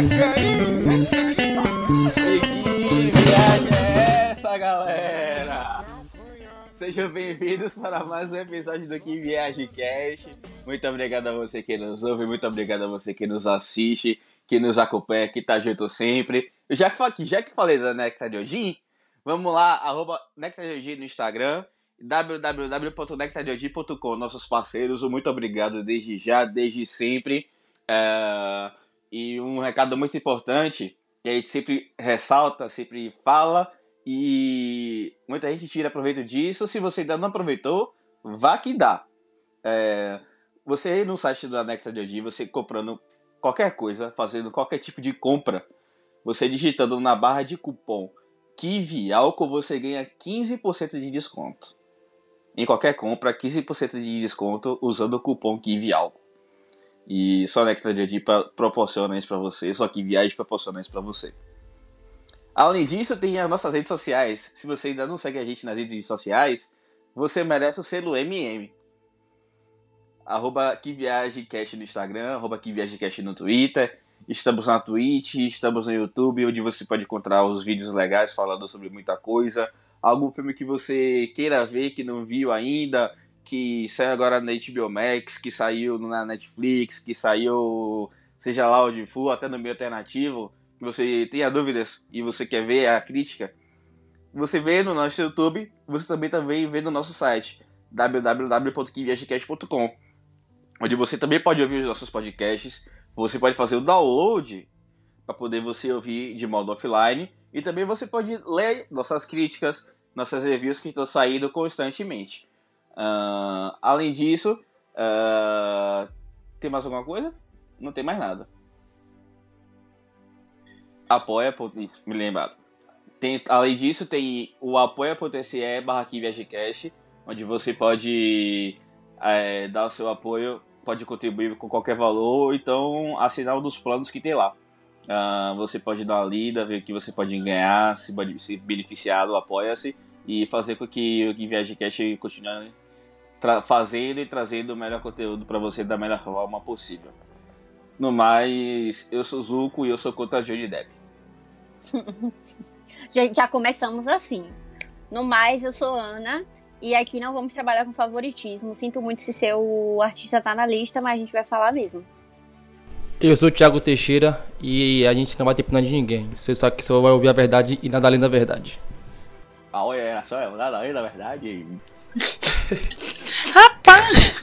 Que viagem é essa, galera? Sejam bem-vindos para mais um episódio do Que Viagem Cast. Muito obrigado a você que nos ouve, muito obrigado a você que nos assiste, que nos acompanha, que tá junto sempre. Já, já que falei da Nectar de Odin, vamos lá, arroba Nectar de Odin no Instagram, www.nectardeodin.com, nossos parceiros, muito obrigado desde já, desde sempre. É... E um recado muito importante, que a gente sempre ressalta, sempre fala, e muita gente tira proveito disso. Se você ainda não aproveitou, vá que dá. É... Você no site da Nectar de Odin, você comprando qualquer coisa, fazendo qualquer tipo de compra, você digitando na barra de cupom Kiwi Álcool, você ganha 15% de desconto em qualquer compra 15% de desconto usando o cupom KIVIALCO. E só a Nectar de proporciona isso para você, só que viagem proporciona isso para você. Além disso, tem as nossas redes sociais. Se você ainda não segue a gente nas redes sociais, você merece o selo MM. Arroba que no Instagram, arroba que no Twitter. Estamos na Twitch, estamos no YouTube, onde você pode encontrar os vídeos legais falando sobre muita coisa algum filme que você queira ver, que não viu ainda, que saiu agora na HBO Max, que saiu na Netflix, que saiu, seja lá onde for, até no meio alternativo, que você tenha dúvidas e você quer ver a crítica, você vê no nosso YouTube, você também também vê no nosso site www.quimviagecast.com onde você também pode ouvir os nossos podcasts, você pode fazer o download para poder você ouvir de modo offline e também você pode ler nossas críticas, nossas reviews que estão saindo constantemente. Uh, além disso, uh, tem mais alguma coisa? Não tem mais nada. Apoia, isso, me lembrar. Tem, além disso, tem o apoia.se barra onde você pode é, dar o seu apoio, pode contribuir com qualquer valor, ou então assinar um dos planos que tem lá. Uh, você pode dar uma lida, ver o que você pode ganhar, se, se beneficiar do Apoia-se e fazer com que o Viagem continue fazendo e trazendo o melhor conteúdo para você da melhor forma possível. No mais, eu sou Zuko e eu sou contra Johnny Depp. já, já começamos assim. No mais, eu sou Ana e aqui não vamos trabalhar com favoritismo. Sinto muito se seu artista tá na lista, mas a gente vai falar mesmo. Eu sou o Thiago Teixeira e a gente não vai ter pena de ninguém. Você só que só vai ouvir a verdade e nada além da verdade. Ah, olha, era só nada além da verdade. Rapaz!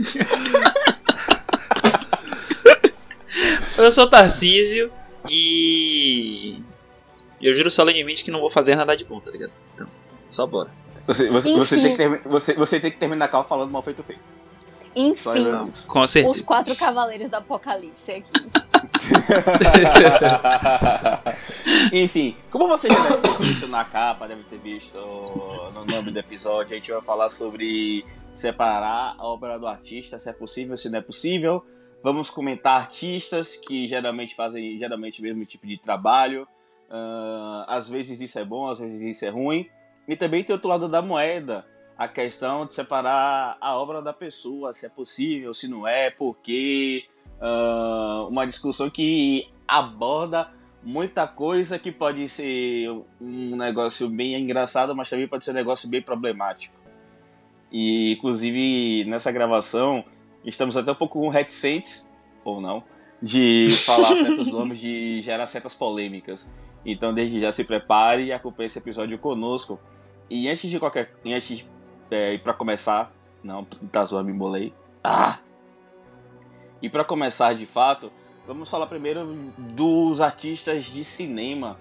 eu sou Tarcísio e. Eu juro solenemente que não vou fazer nada de bom, tá ligado? Então, só bora. Você, você, você, tem, que você, você tem que terminar a calma falando mal feito feito. Enfim, Com certeza. os quatro cavaleiros do apocalipse aqui. Enfim, como você já deve ter visto na capa, deve ter visto no nome do episódio, a gente vai falar sobre separar a obra do artista, se é possível, se não é possível. Vamos comentar artistas que geralmente fazem geralmente o mesmo tipo de trabalho. Uh, às vezes isso é bom, às vezes isso é ruim. E também tem outro lado da moeda, a questão de separar a obra da pessoa, se é possível, se não é, por quê uh, uma discussão que aborda muita coisa que pode ser um negócio bem engraçado, mas também pode ser um negócio bem problemático. E inclusive nessa gravação estamos até um pouco reticentes, ou não, de falar certos nomes, de gerar certas polêmicas. Então desde já se prepare e acompanhe esse episódio conosco. E antes de qualquer. Antes é, para começar. Não, tá zoando, me embolei. Ah! E para começar de fato, vamos falar primeiro dos artistas de cinema,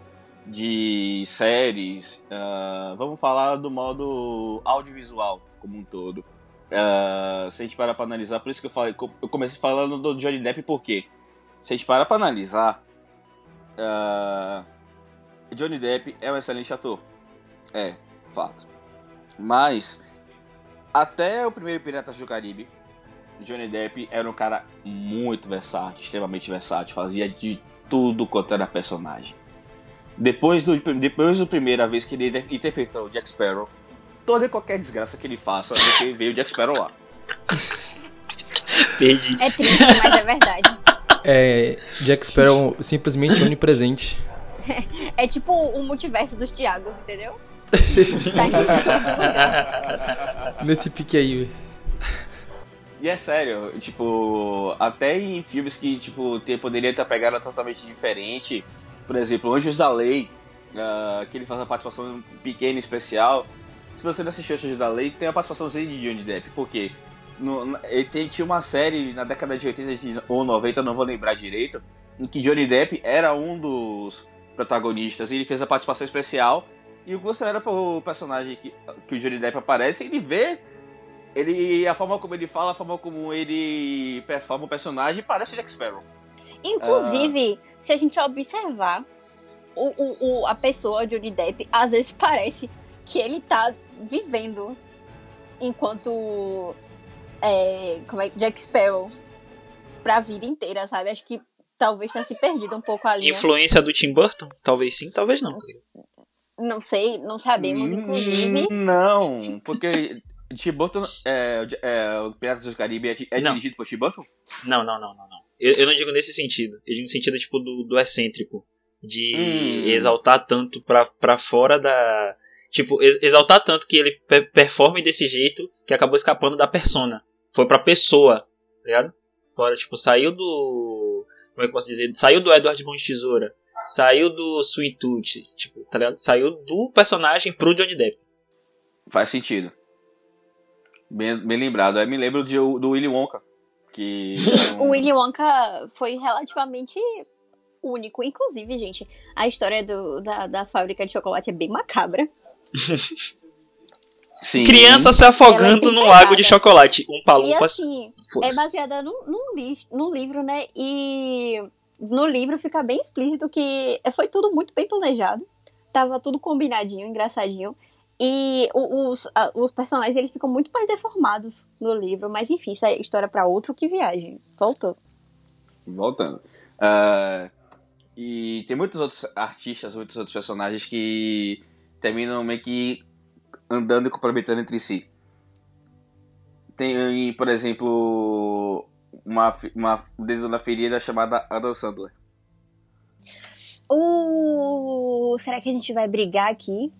de séries. Uh, vamos falar do modo audiovisual como um todo. Uh, se a gente parar para analisar, por isso que eu falei, eu comecei falando do Johnny Depp porque se a gente parar para analisar, uh, Johnny Depp é um excelente ator, é fato. Mas até o primeiro Piratas do Caribe, Johnny Depp era um cara muito versátil, extremamente versátil, fazia de tudo quanto era personagem. Depois do, depois da primeira vez que ele interpretou o Jack Sparrow, toda e qualquer desgraça que ele faça, você vê o Jack Sparrow lá. Perdi. É triste, mas é verdade. É. Jack Sparrow simplesmente onipresente. É tipo o multiverso dos Thiagos, entendeu? Tá. Nesse pique aí. E é sério, tipo, até em filmes que, tipo, ter, poderia ter pegada totalmente diferente, por exemplo, Anjos da Lei, ah, que ele faz uma participação pequena especial. Se você não assistiu Anjos da Lei, tem a participação de Johnny Depp, por quê? No, ele tem- tinha uma série na década de 80 de- ou 90, não vou lembrar direito, em que Johnny Depp era um dos protagonistas e ele fez a participação especial. E o que você era pro personagem que, que o Johnny Depp aparece, ele vê ele, a forma como ele fala, a forma como ele performa o personagem, parece o Jack Sparrow. Inclusive, se a gente observar, o, o, o- a pessoa, Johnny Depp, às vezes parece que ele tá vivendo enquanto é, como é, Jack Sparrow pra vida inteira, sabe? Acho que talvez tenha se perdido um pouco a linha. Influência do Tim Burton? Talvez sim, talvez não. Não sei, não sabemos, inclusive. Hum, Não, porque Tim Burton, é, é, o Piratas do Caribe é, é Não. dirigido por Tim Burton? Não, não, não, não, não. Eu, eu não digo nesse sentido. Eu digo no sentido, tipo, do, do excêntrico. De Hum. exaltar tanto pra, pra fora da. Tipo, ex- exaltar tanto que ele pe- performe desse jeito que acabou escapando da persona. Foi pra pessoa, tá ligado? Fora, tipo, saiu do. Como é que eu posso dizer? Saiu do Edward Mão de Tesoura. Saiu do Sweet Tooth. Tipo, tá ligado? Saiu do personagem pro Johnny Depp. Faz sentido. Bem, bem lembrado. Eu me lembro de, do Willy Wonka. Que O Willy Wonka foi relativamente único. Inclusive, gente, a história do- da, da fábrica de chocolate é bem macabra. Sim. Criança se afogando é no lago de chocolate. Um E palumpa. assim, é baseada num, num, li- num livro, né? E no livro fica bem explícito que foi tudo muito bem planejado. Tava tudo combinadinho, engraçadinho. E os, os personagens eles ficam muito mais deformados no livro. Mas enfim, isso é história pra outro que viagem. Voltou. Voltando. Ah, e tem muitos outros artistas, muitos outros personagens que terminam meio que andando e complementando entre si. Tem, por exemplo, uma, uma dedo na ferida chamada Adam Sandler. Uh, será que a gente vai brigar aqui?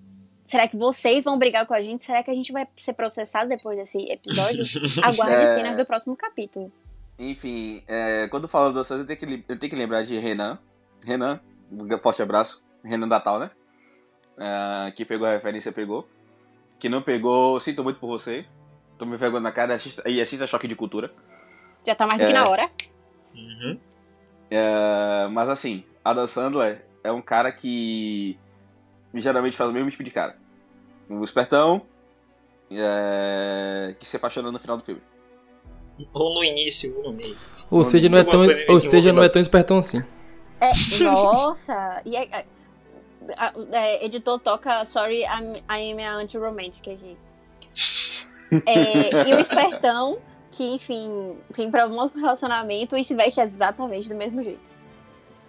Será que vocês vão brigar com a gente? Será que a gente vai ser processado depois desse episódio? Aguarde É. cenas do próximo capítulo. Enfim, é, quando falo do Sandler, eu tenho, que, eu tenho que lembrar de Renan. Renan, um forte abraço. Renan Natal, né? Ah, que pegou a referência, pegou. Que não pegou, sinto muito por você. Tome vergonha na cara e assista, e assista Choque de Cultura. Já tá mais do que É. na hora. Uhum. É, mas assim, Adam Sandler é um cara que geralmente faz o mesmo tipo de cara. Um espertão é, que se apaixona no final do filme. Ou no início, ou no meio. Ou seja, não é tão, ou seja, não é envolvendo- tão espertão assim. É, nossa! E é, é, é, editor toca Sorry, I'm, I'm a anti-romantic aqui. É, e o espertão, que enfim, tem problemas com relacionamento e se veste exatamente do mesmo jeito.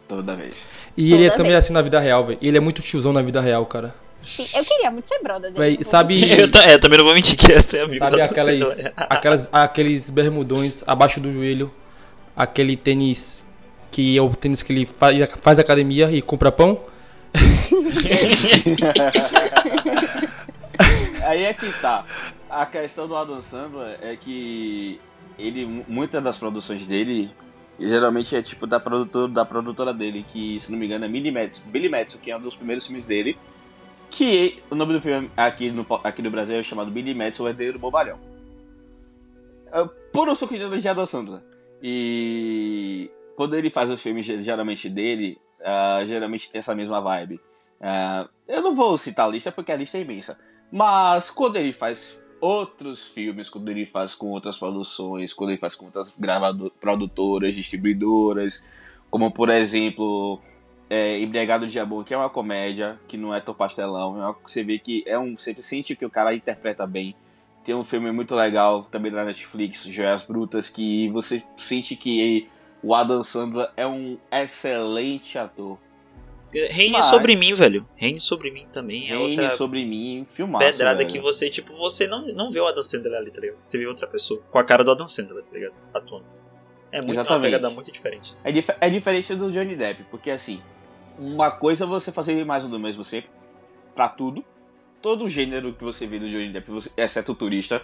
Toda vez. E ele é Toda também vez. assim na vida real, velho. Ele é muito tiozão na vida real, cara. Sim, eu queria muito ser brother dele. Véi, sabe-. Eu, é, também não vou mentir que essa é amigo Sabe aquelas, aquelas, aqueles bermudões abaixo do joelho, aquele tênis que é o tênis que ele faz, faz academia e compra pão? Aí é que tá. A questão do Adam Sandler é que ele, muitas das produções dele, geralmente é tipo da produtora, da produtora dele, que se não me engano é Billy Madison, Billy Madison, que é um dos primeiros filmes dele. Que o nome do filme aqui no, aqui no Brasil é chamado Billy Madison, o herdeiro bobalhão. É puro suco de Adam Sandler. E quando ele faz os filmes geralmente dele, ah, geralmente tem essa mesma vibe. Ah, eu não vou citar a lista porque a lista é imensa. Mas quando ele faz outros filmes, quando ele faz com outras produções, quando ele faz com outras produtoras, distribuidoras, como por exemplo é, Embriagado de Amor, que é uma comédia, que não é tão pastelão, é uma- você vê que é um. Você sente que o cara interpreta bem. Tem um filme muito legal também da Netflix, Joias Brutas, que você sente que o Adam Sandler é um excelente ator. Reine Mas- sobre mim, velho. Reine sobre mim também. É Reine outra sobre mim, filmaço, pedrada velho. que você, tipo, você não, não vê o Adam Sandler ali, tá ligado? Você vê outra pessoa. Com a cara do Adam Sandler, tá ligado? Atuando. É muito Exatamente. uma pegada muito diferente. É, dif- é diferente do Johnny Depp, porque assim, uma coisa é você fazer mais do mesmo sempre, pra tudo. Todo gênero que você vê do Johnny Depp, você- exceto o turista,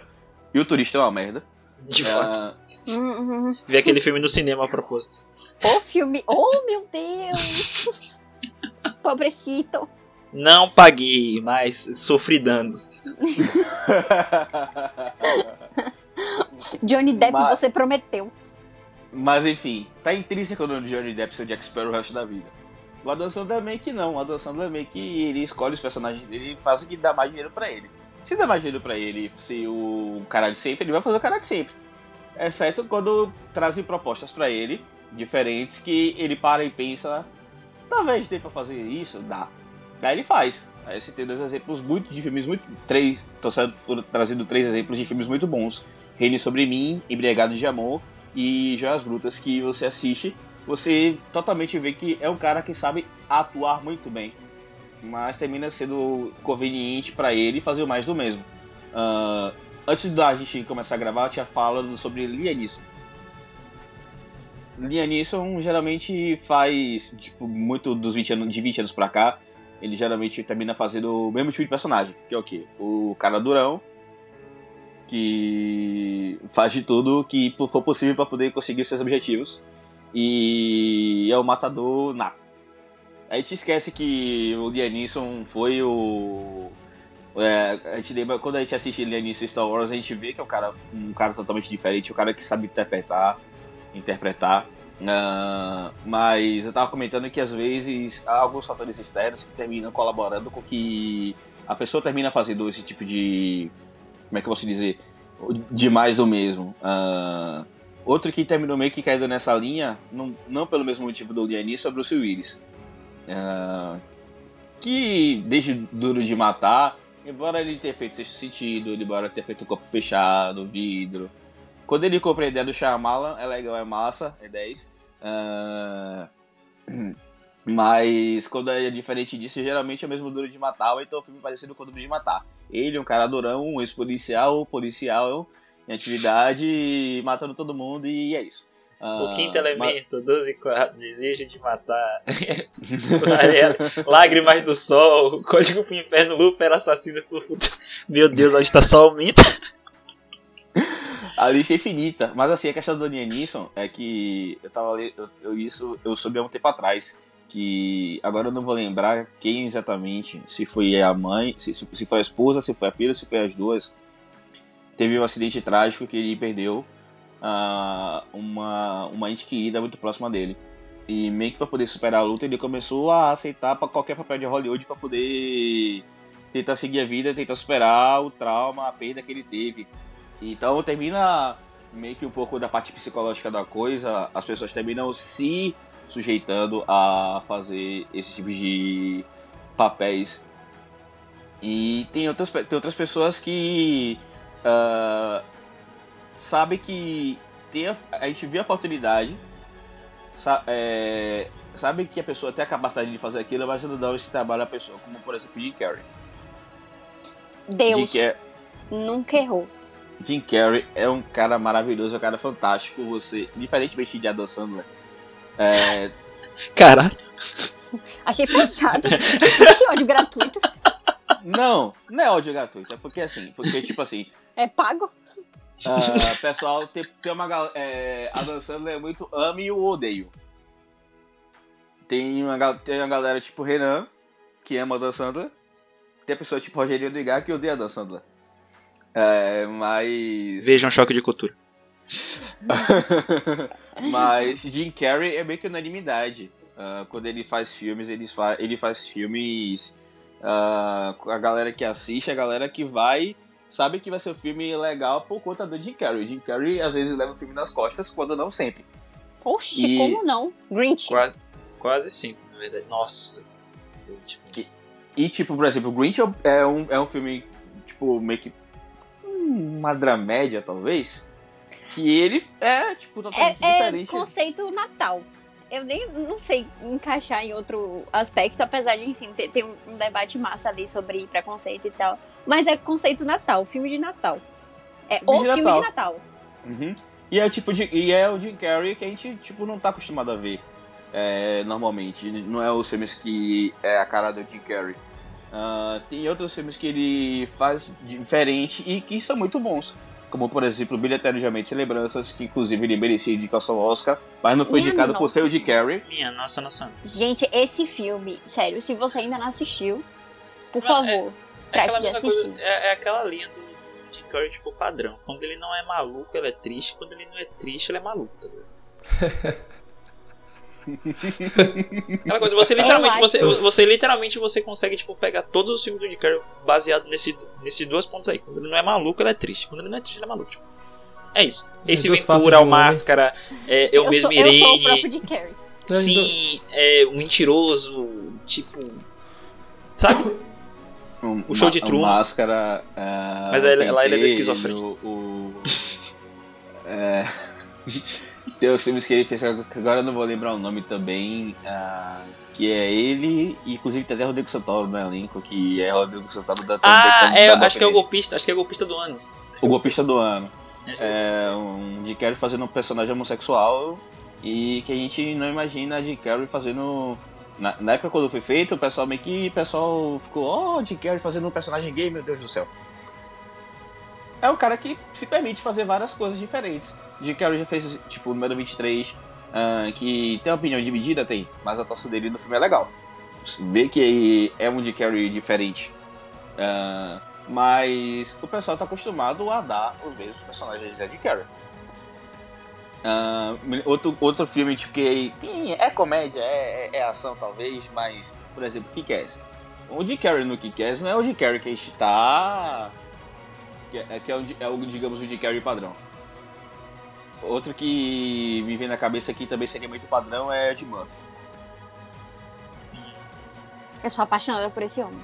e o turista é uma merda. De fato. Ah, Hum, hum. Ver aquele filme no cinema a propósito. O filme. Oh, meu Deus! Pobrecito. Não paguei, mas sofri danos. Johnny Depp, Mas- você prometeu. Mas enfim, tá intrínseco no Johnny Depp ser Jack Sparrow o resto da vida. O Adam Sandler meio que não. O Adam Sandler meio que ele escolhe os personagens dele e faz o que dá mais dinheiro pra ele. Se dá mais dinheiro pra ele ser o cara de sempre, ele vai fazer o cara de sempre. Exceto quando trazem propostas pra ele, diferentes, que ele para e pensa, talvez dê pra fazer isso, dá. Aí ele faz. Aí você tem dois exemplos muito de filmes muito. Três. Tô trazendo três exemplos de filmes muito bons. Reine sobre mim, Embriagado de Amor e Joias Brutas que você assiste, você totalmente vê que é um cara que sabe atuar muito bem, mas termina sendo conveniente pra ele fazer mais do mesmo. Ah, antes da gente começar a gravar, eu tinha falado sobre Liam Neeson. Liam Neeson geralmente faz, tipo, muito dos 20 anos, de 20 anos pra cá, ele geralmente termina fazendo o mesmo tipo de personagem, que é o quê? O cara durão, que faz de tudo que for possível para poder conseguir seus objetivos e é o matador nato. A gente esquece que o Liam Neeson foi o é, a gente lembra quando a gente assiste Liam Neeson Star Wars a gente vê que é um cara um cara totalmente diferente, um cara que sabe interpretar, interpretar. Ah, mas eu tava comentando que às vezes há alguns fatores externos que terminam colaborando com que a pessoa termina fazendo esse tipo de como é que eu posso dizer? De mais do mesmo. Ah, outro que terminou meio que caindo nessa linha, não, não pelo mesmo motivo do Liam Neeson, é o Bruce Willis. Ah, que desde Duro de Matar, embora ele tenha feito sexto sentido, embora tenha feito corpo fechado, vidro. Quando ele compra a ideia do Shyamalan, é legal, é massa, é 10. Ah, mas quando é diferente disso, geralmente é o mesmo Duro de Matar, ou então o filme parecido com o Duro de Matar. Ele, um cara durão, um ex-policial, policial em atividade, matando todo mundo e é isso. O Ah, quinto mas- elemento, 12 e 4, desejo de matar. Lágrimas do Sol, Código pro Inferno, Luper, Assassino do Futuro. Meu Deus, a gente tá só aumenta. A lista é infinita. Mas assim, a questão do Liam Neeson é que eu tava eu, eu- isso eu soube há um tempo atrás. Que agora eu não vou lembrar quem exatamente, se foi a mãe, se, se foi a esposa, se foi a filha, se foi as duas. Teve um acidente trágico que ele perdeu ah, uma, uma ente querida muito próxima dele. E meio que pra poder superar a luta, ele começou a aceitar pra qualquer papel de Hollywood pra poder tentar seguir a vida, tentar superar o trauma, a perda que ele teve. Então termina meio que um pouco da parte psicológica da coisa, as pessoas terminam se sujeitando a fazer esse tipo de papéis. E tem outras, tem outras pessoas que ah, sabem que tem a, a gente vê a oportunidade, sa, é, sabe que a pessoa tem a capacidade de fazer aquilo, mas não dá esse trabalho à pessoa, como por exemplo Jim Carrey. Deus Jim, Car- nunca errou. Jim Carrey é um cara maravilhoso, é um cara fantástico. Você, diferentemente de Adam Sandler, é, Caralho. Achei pensado. que, que ódio gratuito. não, não é ódio gratuito, é porque assim, porque tipo assim, É pago? ah, pessoal tem, tem uma gal- é, Adam Sandler é muito ame e o odeio. Tem uma, tem uma galera tipo Renan, que ama Adam Sandler. Tem a pessoa tipo Rogerinho do Igar que odeia Adam Sandler. É, mas. Veja um choque de cultura. Mas Jim Carrey é meio que unanimidade. Ah, quando ele faz filmes, ele, fa ele faz filmes com a galera que assiste, a galera que vai, sabe que vai ser um filme legal por conta do Jim Carrey. Jim Carrey às vezes leva o filme nas costas, quando não sempre. Oxi, E- como não? Grinch. Quase, quase sempre, na verdade. Nossa. Tipo, E tipo, por exemplo, o Grinch é um- é um, é filme, tipo, meio que uma dramédia, talvez. Que ele é, tipo, totalmente É, é diferente. conceito Natal. Eu nem não sei encaixar em outro aspecto, apesar de, enfim, ter, ter um, um debate massa ali sobre preconceito e tal. Mas é conceito Natal, filme de Natal. É Filme o de filme Natal. de Natal. Uhum. E é o tipo de. E é o Jim Carrey que a gente, tipo, não tá acostumado a ver. é, normalmente. Não é os filmes que é a cara do Jim Carrey. Ah, tem outros filmes que ele faz diferente e que são muito bons. Como, por exemplo, Brilho Eternamente Sem Lembranças, que inclusive ele merecia indicação ao Oscar, mas não foi Minha indicado por nossa ser o Jim Carrey. Minha nossa noção. Gente, esse filme, sério, se você ainda não assistiu, por Não, favor, É trate aquela, de assistir. coisa, é, é aquela linha do, do Jim Carrey, tipo, padrão. Quando ele não é maluco, ele é triste. Quando ele não é triste, ele é maluco, tá ligado? Aquela coisa, você literalmente, você, você literalmente você consegue tipo pegar todos os filmes do Jim Carrey baseado nesse, nesses dois pontos aí. Quando ele não é maluco, ele é triste. Quando ele não é triste, ele é maluco. Tipo. É isso. Esse Ventura, o. Máscara, é, eu, mesmo sou, eu sou o Irene, próprio Jim Carrey. sim, é, o mentiroso, tipo, sabe? Um, O show de uma- Truman. Máscara. ah, Mas lá ele é esquizofrênico. O, é, tem os filmes que ele fez, agora eu não vou lembrar o nome também. ah, que é ele, e inclusive tem até Rodrigo Santoro no elenco, que é Rodrigo Santoro da Ah, da- é, da acho que é o golpista, acho que é o golpista do ano. O golpista do ano. Acho que É um Jim Carrey fazendo um personagem homossexual e que a gente não imagina Jim Carrey fazendo. Na, na época quando foi feito, o pessoal meio que o pessoal ficou, oh, Jim Carrey fazendo um personagem gay, meu Deus do céu. É um cara que se permite fazer várias coisas diferentes. Jim Carrey já fez, tipo, o número 23, ah, que tem uma opinião dividida, tem, mas a atuação dele no filme é legal. Vê que é um Jim Carrey diferente. Ah, mas o pessoal tá acostumado a dar os mesmos personagens de Jim Carrey. Ah, outro, outro filme tipo, que tem- é comédia, é, é- é ação talvez, mas, por exemplo, Kick-Ass. O Jim Carrey no Kick-Ass não é o Jim Carrey que a gente tá... Que é, que é, o, é o, digamos, o Jim Carrey padrão. Outro que me vem na cabeça aqui também seria muito padrão é o de Murphy. Eu sou apaixonada por esse homem.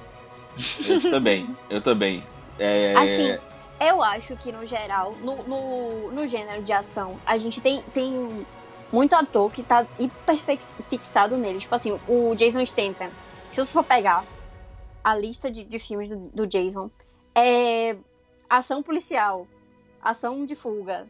Eu também, eu também. É, Assim, eu acho que no geral, no, no, no gênero de ação, a gente tem, tem muito ator que tá hiper fix- fixado nele. Tipo assim, o Jason Statham. Se você for pegar a lista de, de filmes do, do Jason, é ação policial, ação de fuga,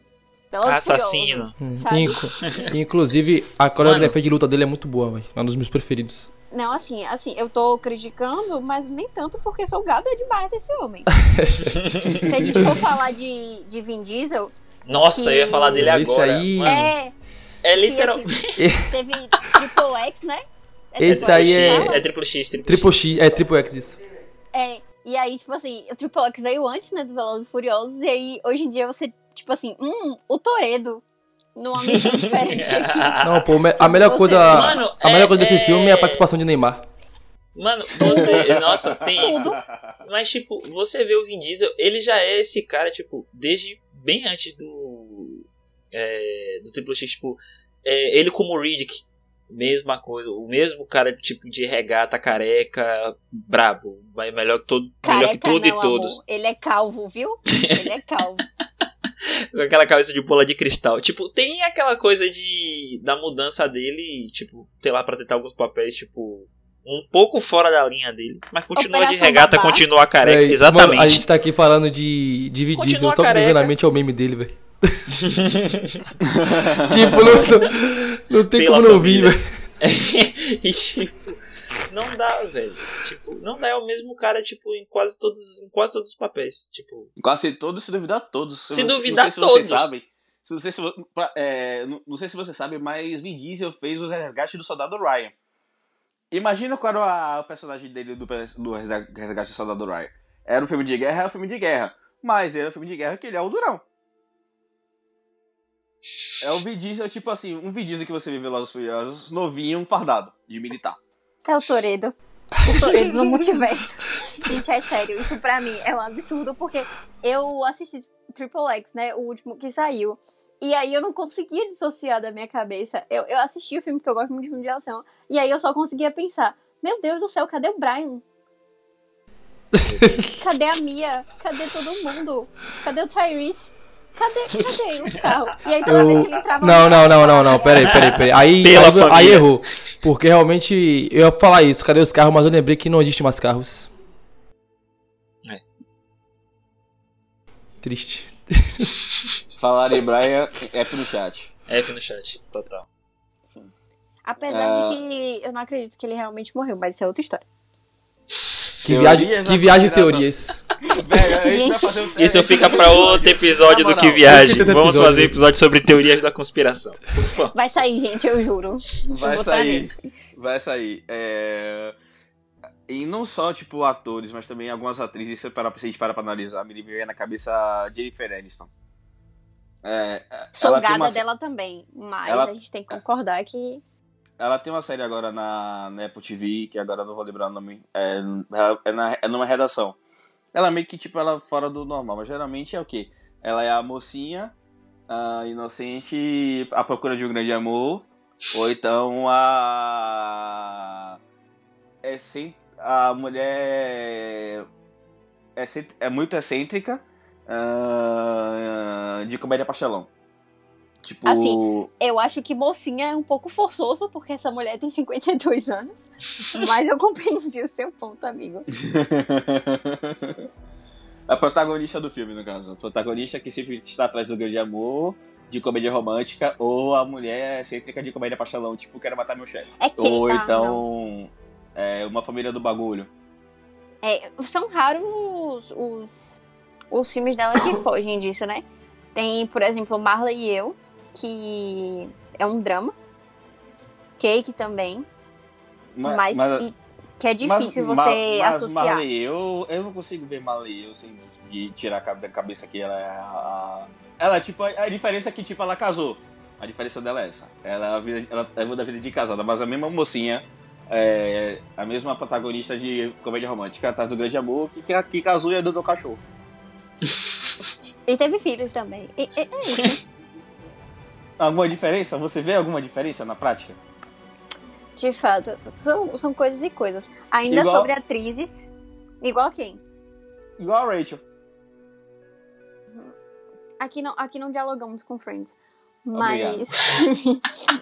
Velozes Assassino. Furiosos, Hum, Inclusive, a coreografia de luta dele é muito boa, velho. É um dos meus preferidos. Não, assim, assim, eu tô criticando, mas nem tanto porque sou gada demais desse homem. Se a gente for falar de, de Vin Diesel, Nossa, eu ia falar dele Esse agora. aí- Mano, é. é que, literal. assim, teve Triple X, né? É Esse Triple aí X que é-? É triplo X, Triple X. X, é Triple X isso. É, e aí, tipo assim, o Triple X veio antes, né, do Velozes e Furiosos, e aí, hoje em dia, você, tipo assim, hum, o Toredo numa missão diferente aqui. Não, pô, a melhor Você- coisa, Mano, a melhor é- coisa desse é- filme é a participação de Neymar. Mano, você. Nossa, tem isso. Tudo. Mas, tipo, você vê o Vin Diesel, ele já é esse cara, tipo, desde bem antes do. É, do Triple X, tipo, é, ele como Riddick, mesma coisa, o mesmo cara, tipo, de regata, careca, brabo, mas melhor que todo, melhor que Careca tudo e não, todos. amor. Ele é calvo, viu? Ele é calvo. Com aquela cabeça de bola de cristal. Tipo, tem aquela coisa de. da mudança dele, tipo, sei lá, pra tentar alguns papéis, tipo. Um pouco fora da linha dele, mas continua de Operação regata, Babá. continua careca. Véi, exatamente. mano, a gente tá aqui falando de, de Vin Diesel, só que careca. na mente é o meme dele, velho. tipo, não, não tem Pela como não vir, família. velho. e tipo, não dá, velho. Tipo, não dá, é o mesmo cara, tipo, em quase todos, em quase todos os papéis. Tipo, Quase todos, se duvidar todos. Se Eu não- duvidar não sei se vocês todos. sabem. Se- Não sei se, vo- pra- é, não, não sei se você sabe, mas Vin Diesel fez o resgate do soldado Ryan. Imagina qual era o personagem dele do, do resga- resgate do soldado Ryan. Era um filme de guerra, era um filme de guerra. Mas era um filme de guerra que ele é o durão. É o Vin Diesel, tipo assim, um Vin Diesel que você vê Velozes e Furiosos, novinho, fardado, de militar. É o Toredo. O Toredo no multiverso. Gente, é sério, isso pra mim é um absurdo, porque eu assisti Triple X, né? O último que saiu. E aí eu não conseguia dissociar da minha cabeça. Eu, eu assisti o filme, porque eu gosto muito de filme de ação. E aí eu só conseguia pensar, meu Deus do céu, cadê o Brian? Cadê a Mia? Cadê todo mundo? Cadê o Tyrese? Cadê, cadê os carros? E aí toda vez que ele entrava Não, não, não, eu não, não, peraí, peraí, peraí. Aí, Pela aí, aí errou. Porque realmente eu ia falar isso, cadê os carros? Mas eu lembrei que não existe mais carros. É. Triste. Falar em Brian, F no chat. F no chat, total. Sim. Apesar Ah. de que eu não acredito que ele realmente morreu, mas isso é outra história. Que viagem, Teorias que viagem teorias. Velho, um- Isso é, fica pra outro episódio do Que Viagem. Vamos fazer episódio sobre teorias da conspiração. Vai sair, gente, eu juro. Vai sair. Vai sair. É... E não só, tipo, atores, mas também algumas atrizes, se, para, a gente para pra analisar, me veio na cabeça a Jennifer Aniston. É, Sou ela tem gada uma- dela também, mas Ela- a gente tem que concordar que Ela tem uma série agora na, na Apple TV, que agora não vou lembrar o nome. É, é, na, é numa redação. Ela meio que, tipo, ela fora do normal, mas geralmente é o quê? Ela é a mocinha, a inocente, à procura de um grande amor, ou então a. É sem, a mulher é, cent- é muito excêntrica ah, de comédia pastelão. Tipo. Assim, eu acho que mocinha é um pouco forçoso, porque essa mulher tem 52 anos. mas eu compreendi o seu ponto, amigo. a protagonista do filme, no caso. A protagonista que sempre está atrás do grande amor, de comédia romântica, ou a mulher excêntrica de comédia pastelão, tipo, quero matar meu chefe. É que. Ou ah, então. é, uma família do bagulho. É, são raros os, os, os filmes dela que fogem disso, né? Tem, por exemplo, Marla e Eu, que é um drama. Cake também, Ma- mas, e- que é difícil mas- você mas associar. Marley, eu, eu não consigo ver Marley eu sem de tirar da cabeça que ela é a. Ela, tipo, a, diferença é que, tipo, ela casou. A diferença dela é essa. Ela, é vida- ela levou da vida de casada, mas a mesma mocinha, é, a mesma protagonista de comédia romântica, atrás do grande amor, que, que, que casou e adotou cachorro. E teve filhos também. E- e- é isso. Alguma diferença? Você vê alguma diferença na prática? De fato, são, são coisas e coisas. Ainda Igual- sobre atrizes, igual quem? Igual a Rachel. Aqui não, aqui não dialogamos com Friends. Mas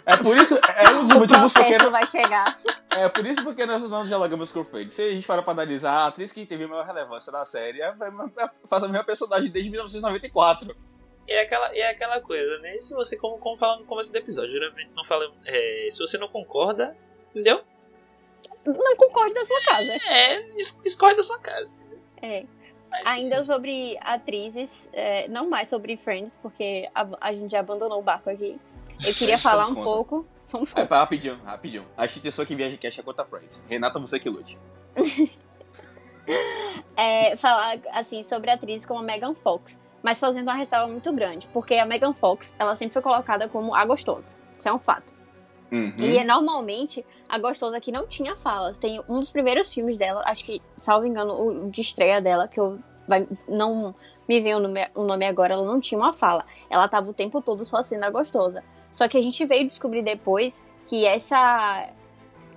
É por isso, é um dos o motivos porque processo vai chegar. É por isso porque nós não dialogamos com Fred. Se a gente para pra analisar, a atriz que teve maior relevância na série é- é- faz a mesma personagem desde 1994. E é aquela, é aquela coisa, né? Se você, como, como fala no começo do episódio, geralmente não fala. é, se você não concorda, entendeu? Não concordo da sua casa. É, dis- discorre da sua casa. É. Mas, Ainda sobre atrizes, é, não mais sobre Friends, porque a, a gente já abandonou o barco aqui. Eu queria falar um contra. pouco. Somos É, contra. pá, rapidinho, rapidinho. A instituição que viaja cash é contra Friends. Renata, você que lute. É, falar assim sobre atrizes como a Megan Fox, mas fazendo uma ressalva muito grande, porque a Megan Fox ela sempre foi colocada como a gostosa. Isso é um fato. Uhum. E normalmente a gostosa que não tinha falas. Tem um dos primeiros filmes dela, acho que, salvo engano, o de estreia dela, que eu vai, não me veio o nome agora, ela não tinha uma fala. Ela tava o tempo todo só sendo a gostosa. Só que a gente veio descobrir depois que essa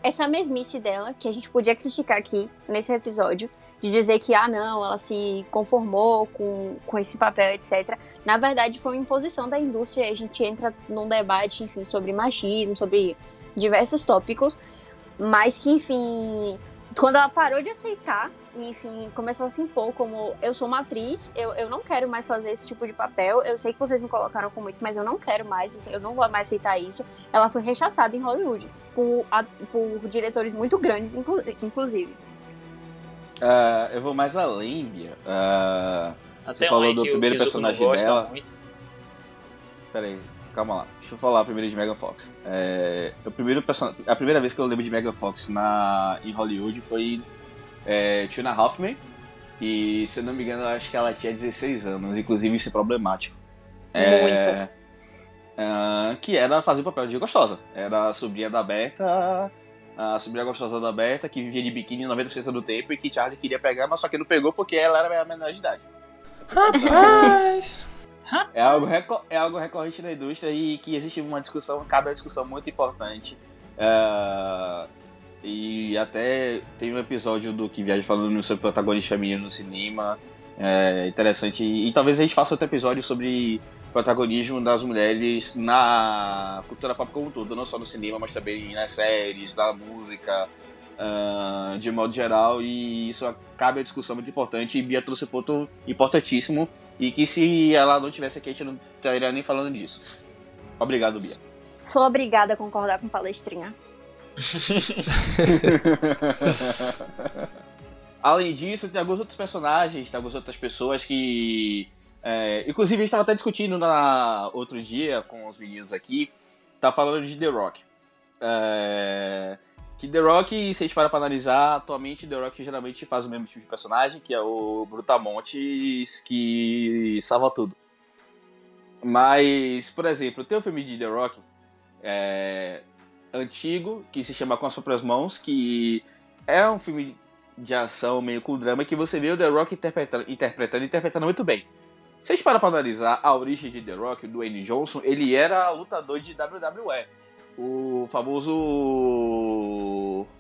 essa mesmice dela, que a gente podia criticar aqui nesse episódio, de dizer que, ah, não, ela se conformou com, com esse papel, etc. Na verdade, foi uma imposição da indústria. A gente entra num debate, enfim, sobre machismo, sobre diversos tópicos, mas que, enfim, quando ela parou de aceitar, enfim, começou a se impor como eu sou uma atriz, eu, eu não quero mais fazer esse tipo de papel, eu sei que vocês me colocaram como isso, mas eu não quero mais, eu não vou mais aceitar isso. Ela foi rechaçada em Hollywood por, a- por diretores muito grandes, inclu- inclusive. Ah, eu vou mais além, Bia. Ah, Até falou do primeiro personagem dela. muito. Pera aí, calma lá. Deixa eu falar primeiro de Megan Fox. É, o primeiro person... A primeira vez que eu lembro de Megan Fox na... em Hollywood foi é, Tina Hoffman. E se eu não me engano, eu acho que ela tinha 16 anos, inclusive isso é problemático. É, ah, que era fazer o papel de gostosa. Era a sobrinha da Berta, a sobrinha gostosa da Berta, que vivia de biquíni 90% do tempo e que Charlie queria pegar, mas só que não pegou porque ela era menor de idade. Rapaz! É algo, é algo recorrente na indústria e que existe uma discussão, cabe uma discussão muito importante. É, e até tem um episódio do Que Viaja falando sobre protagonista feminino no cinema. É interessante. E, talvez a gente faça outro episódio sobre protagonismo das mulheres na cultura pop como um todo, não só no cinema, mas também nas séries, na música, ah, de modo geral. E isso cabe a discussão muito importante. E Bia trouxe um ponto importantíssimo E que se ela não tivesse aqui, a gente não estaria nem falando disso. Obrigado, Bia. Sou obrigada a concordar com palestrinha. Além disso, tem alguns outros personagens, tem algumas outras pessoas que. É, inclusive, a gente estava até discutindo na outro dia com os meninos aqui. Tá falando de The Rock. É, que The Rock, se a gente para pra analisar, atualmente The Rock geralmente faz o mesmo tipo de personagem, que é o Brutamontes, que salva tudo. Mas, por exemplo, tem um filme de The Rock é, antigo, que se chama Com as Próprias Mãos, que é um filme de ação meio com drama, que você vê o The Rock interpretando, interpretando, interpretando muito bem. Se a gente para pra analisar a origem de The Rock, do Dwayne Johnson, ele era lutador de WWE. O famoso.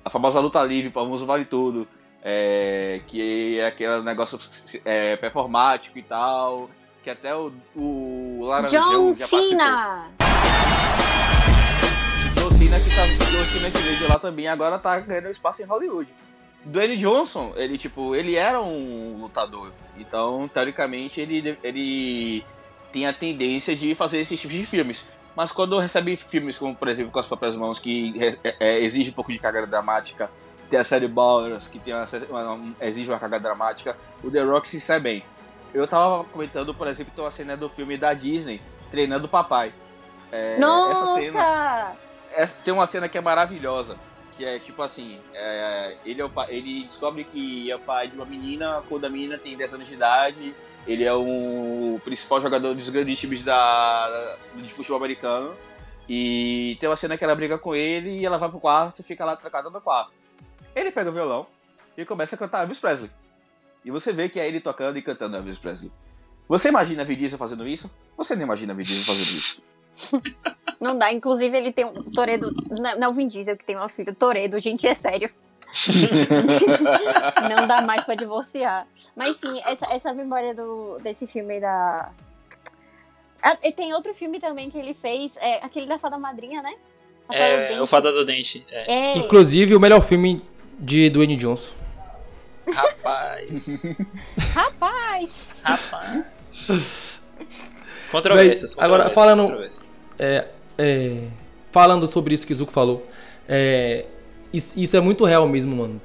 A famosa luta livre, o famoso Vale Tudo. É, que é aquele negócio é, performático e tal. Que até o, o Laranjão John já Cena! John Cena que, tá, John Cena que veio de lá também agora tá ganhando espaço em Hollywood. Dwayne Johnson, ele tipo, ele era um lutador. Então, teoricamente, ele, ele tem a tendência de fazer esses tipos de filmes. Mas quando recebe filmes como, por exemplo, Com as Próprias Mãos, que é, é, exige um pouco de carga dramática, tem a série Ballers, que tem uma, uma, exige uma carga dramática, o The Rock se sai bem. Eu tava comentando, por exemplo, tem uma cena do filme da Disney, treinando o papai. É, Nossa! Essa cena, essa, tem uma cena que é maravilhosa, que é tipo assim, é, ele, é o, ele descobre que é o pai de uma menina, quando a menina tem 10 anos de idade, ele é o principal jogador dos grandes times da, de futebol americano. E tem uma cena que ela briga com ele e ela vai pro quarto e fica lá trancada no quarto. Ele pega o violão e começa a cantar Elvis Presley. E você vê que é ele tocando e cantando Elvis Presley. Você imagina a Vin fazendo isso? Você não imagina a Vin fazendo isso. Não dá. Inclusive, ele tem um Toredo. Não é o Vin Diesel que tem um filho. Toredo, gente, é sério. não dá mais pra divorciar. Mas sim, essa, essa memória do, desse filme da. Ah, e tem outro filme também que ele fez, é aquele da Fada Madrinha, né? A É, o Fada do Dente. É. É, Inclusive, o melhor filme de Dwayne Johnson. Rapaz. rapaz! Rapaz. Controvérsias. Bem, agora, falando-. É, é, falando sobre isso que o Zuko falou, é, isso, isso é muito real mesmo, mano.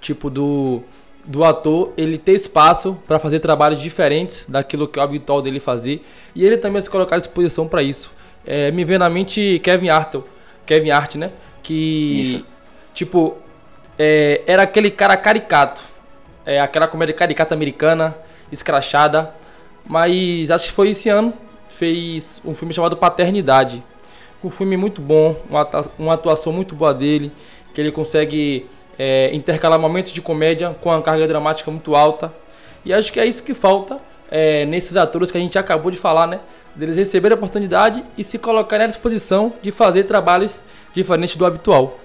Tipo, do, do ator ele ter espaço pra fazer trabalhos diferentes daquilo que é o habitual dele fazer e ele também se colocar à disposição pra isso. É, me vem na mente Kevin Hart, Kevin Hart, né? Que, Isso. tipo, é, era aquele cara caricato, é, aquela comédia caricata americana, escrachada, mas acho que foi esse ano fez um filme chamado Paternidade. Um filme muito bom, uma atuação muito boa dele, que ele consegue é, intercalar momentos de comédia com uma carga dramática muito alta. E acho que é isso que falta é, nesses atores que a gente acabou de falar, né? Deles receberem a oportunidade e se colocarem à disposição de fazer trabalhos diferentes do habitual.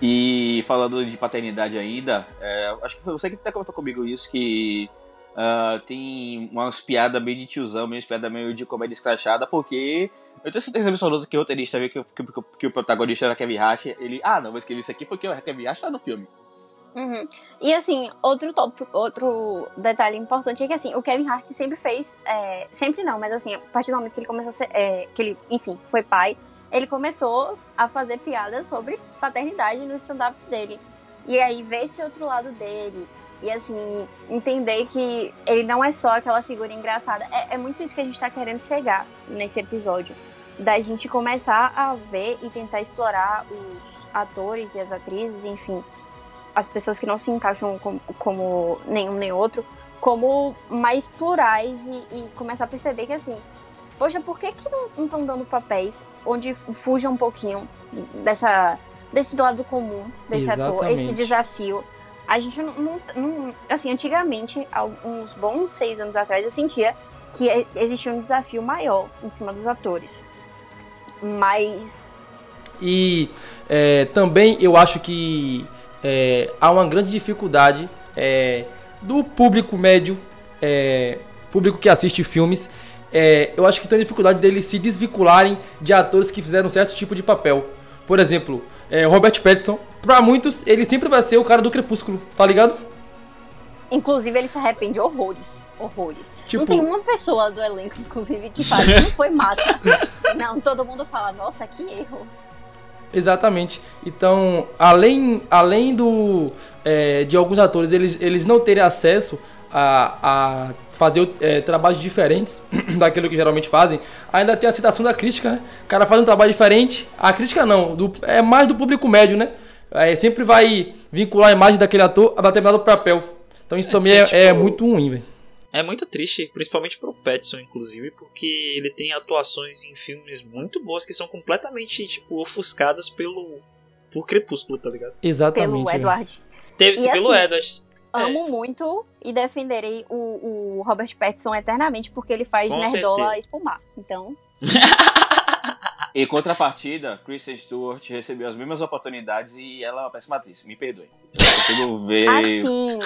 E falando de paternidade ainda, é, acho que foi você que até comentou comigo isso, que ah, tem umas piadas meio de tiozão, meio piadas meio de comédia escrachada, porque eu tenho certeza absoluta que o roteirista viu que, que, que, que o protagonista era Kevin Hart, ele, ah, não, vou escrever isso aqui porque o Kevin Hart tá no filme. Uhum. E assim, outro tópico, outro detalhe importante é que assim, o Kevin Hart sempre fez, é, sempre não, mas assim, a partir do momento que ele começou a ser, é, que ele, enfim, foi pai, ele começou a fazer piadas sobre paternidade no stand-up dele. E aí ver esse outro lado dele e assim, entender que ele não é só aquela figura engraçada. É, é muito isso que a gente tá querendo chegar nesse episódio. Da gente começar a ver e tentar explorar os atores e as atrizes, enfim, as pessoas que não se encaixam como, como nenhum nem outro, como mais plurais e, e começar a perceber que assim, poxa, por que, que não estão dando papéis onde fuja um pouquinho dessa, desse lado comum desse ator, esse Exatamente. desafio? A gente não, não- não- Assim, antigamente, há uns bons seis anos atrás, eu sentia que existia um desafio maior em cima dos atores. Mas. E é, também eu acho que é, há uma grande dificuldade é, do público médio, é, público que assiste filmes. é, eu acho que tem dificuldade deles se desvincularem de atores que fizeram certo tipo de papel. Por exemplo, é, Robert Pattinson, pra muitos, ele sempre vai ser o cara do Crepúsculo, tá ligado? Inclusive, ele se arrepende horrores. Horrores. Tipo- Não tem uma pessoa do elenco, inclusive, que fala não foi massa. não, todo mundo fala, nossa, que erro. Exatamente. Então, além, além do é, de alguns atores eles, eles não terem acesso a, a fazer é, trabalhos diferentes daquilo que geralmente fazem, ainda tem a citação da crítica, né? O cara faz um trabalho diferente. A crítica não, do- é mais do público médio, né? É, sempre vai vincular a imagem daquele ator a determinado papel. Então isso É, também sim, é, é tipo- muito ruim, velho. É muito triste, principalmente pro Petson, inclusive, porque ele tem atuações em filmes muito boas que são completamente, tipo, ofuscadas pelo. por Crepúsculo, tá ligado? Exatamente. Pelo. Edward. Teve, E pelo assim, Edward. Amo muito e defenderei o, o Robert Pattinson eternamente, porque ele faz Com Nerdola certeza. espumar. Então, Em contrapartida, Kristen Stewart recebeu as mesmas oportunidades e ela é uma péssima atriz. Me perdoe. Eu ver. assim,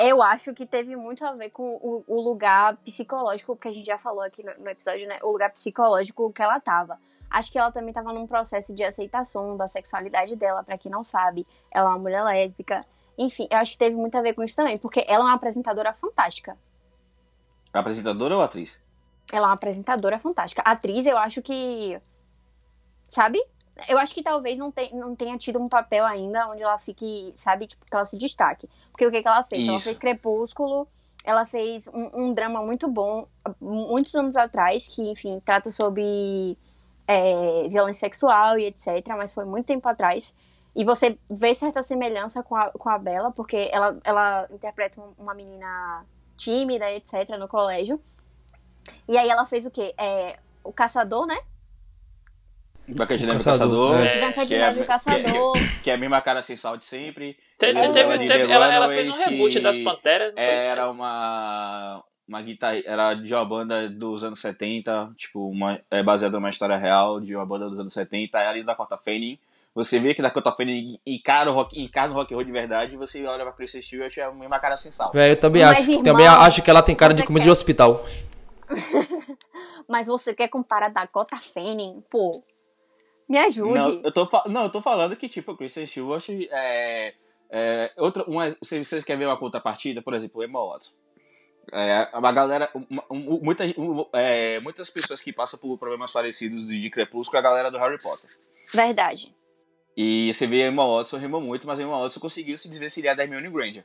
eu acho que teve muito a ver com o, o lugar psicológico, que a gente já falou aqui no, no episódio, né? O lugar psicológico que ela tava. Acho que ela também tava num processo de aceitação da sexualidade dela, pra quem não sabe. Ela é uma mulher lésbica. Enfim, eu acho que teve muito a ver com isso também, porque ela é uma apresentadora fantástica. Apresentadora ou atriz? Ela é uma apresentadora fantástica. Atriz, eu acho que. Sabe? Eu acho que talvez não, te- não tenha tido um papel ainda onde ela fique, sabe, tipo, que ela se destaque. Porque o que, que ela fez? Ela Isso. fez Crepúsculo, ela fez um, um drama muito bom, muitos anos atrás, que, enfim, trata sobre é, violência sexual e etc., mas foi muito tempo atrás. E você vê certa semelhança com a, com a Bella, porque ela, ela interpreta um- uma menina tímida, etc., no colégio. E aí ela fez o quê? É, o Caçador, né? Branca de Neve Caçador, Caçador. é. Branca de que é Neve a- e o Caçador. Que é a mesma cara sem sal de sempre. Te- Ela teve- teve- ela, ela fez um reboot que das Panteras. não foi? Era uma. Uma guitarra, era de uma banda dos anos 70, tipo, uma, é baseada numa história real de uma banda dos anos 70, é ali da Dakota Fanning. Você vê que Dakota Fanning encara o rock, encara o rock and roll de verdade, e você olha pra Kristen Stewart e é a mesma cara sem sal. Velho, eu também Mas, acho. irmão, também acho que ela tem cara de comida quer- de hospital. Mas você quer comparar Dakota Fanning? Pô, me ajude. Não, eu tô, não, eu tô falando que, tipo, o Kristen Stewart é. é outra, uma, se vocês querem ver uma contrapartida, por exemplo, o Emma Watson. É, uma galera. uma- um- muita, um- é, muitas pessoas que passam por problemas parecidos de, de Crepúsculo é a galera do Harry Potter. Verdade. E você vê a Emma Watson rimou muito, mas a Emma Watson conseguiu se desvencilhar da Hermione Granger.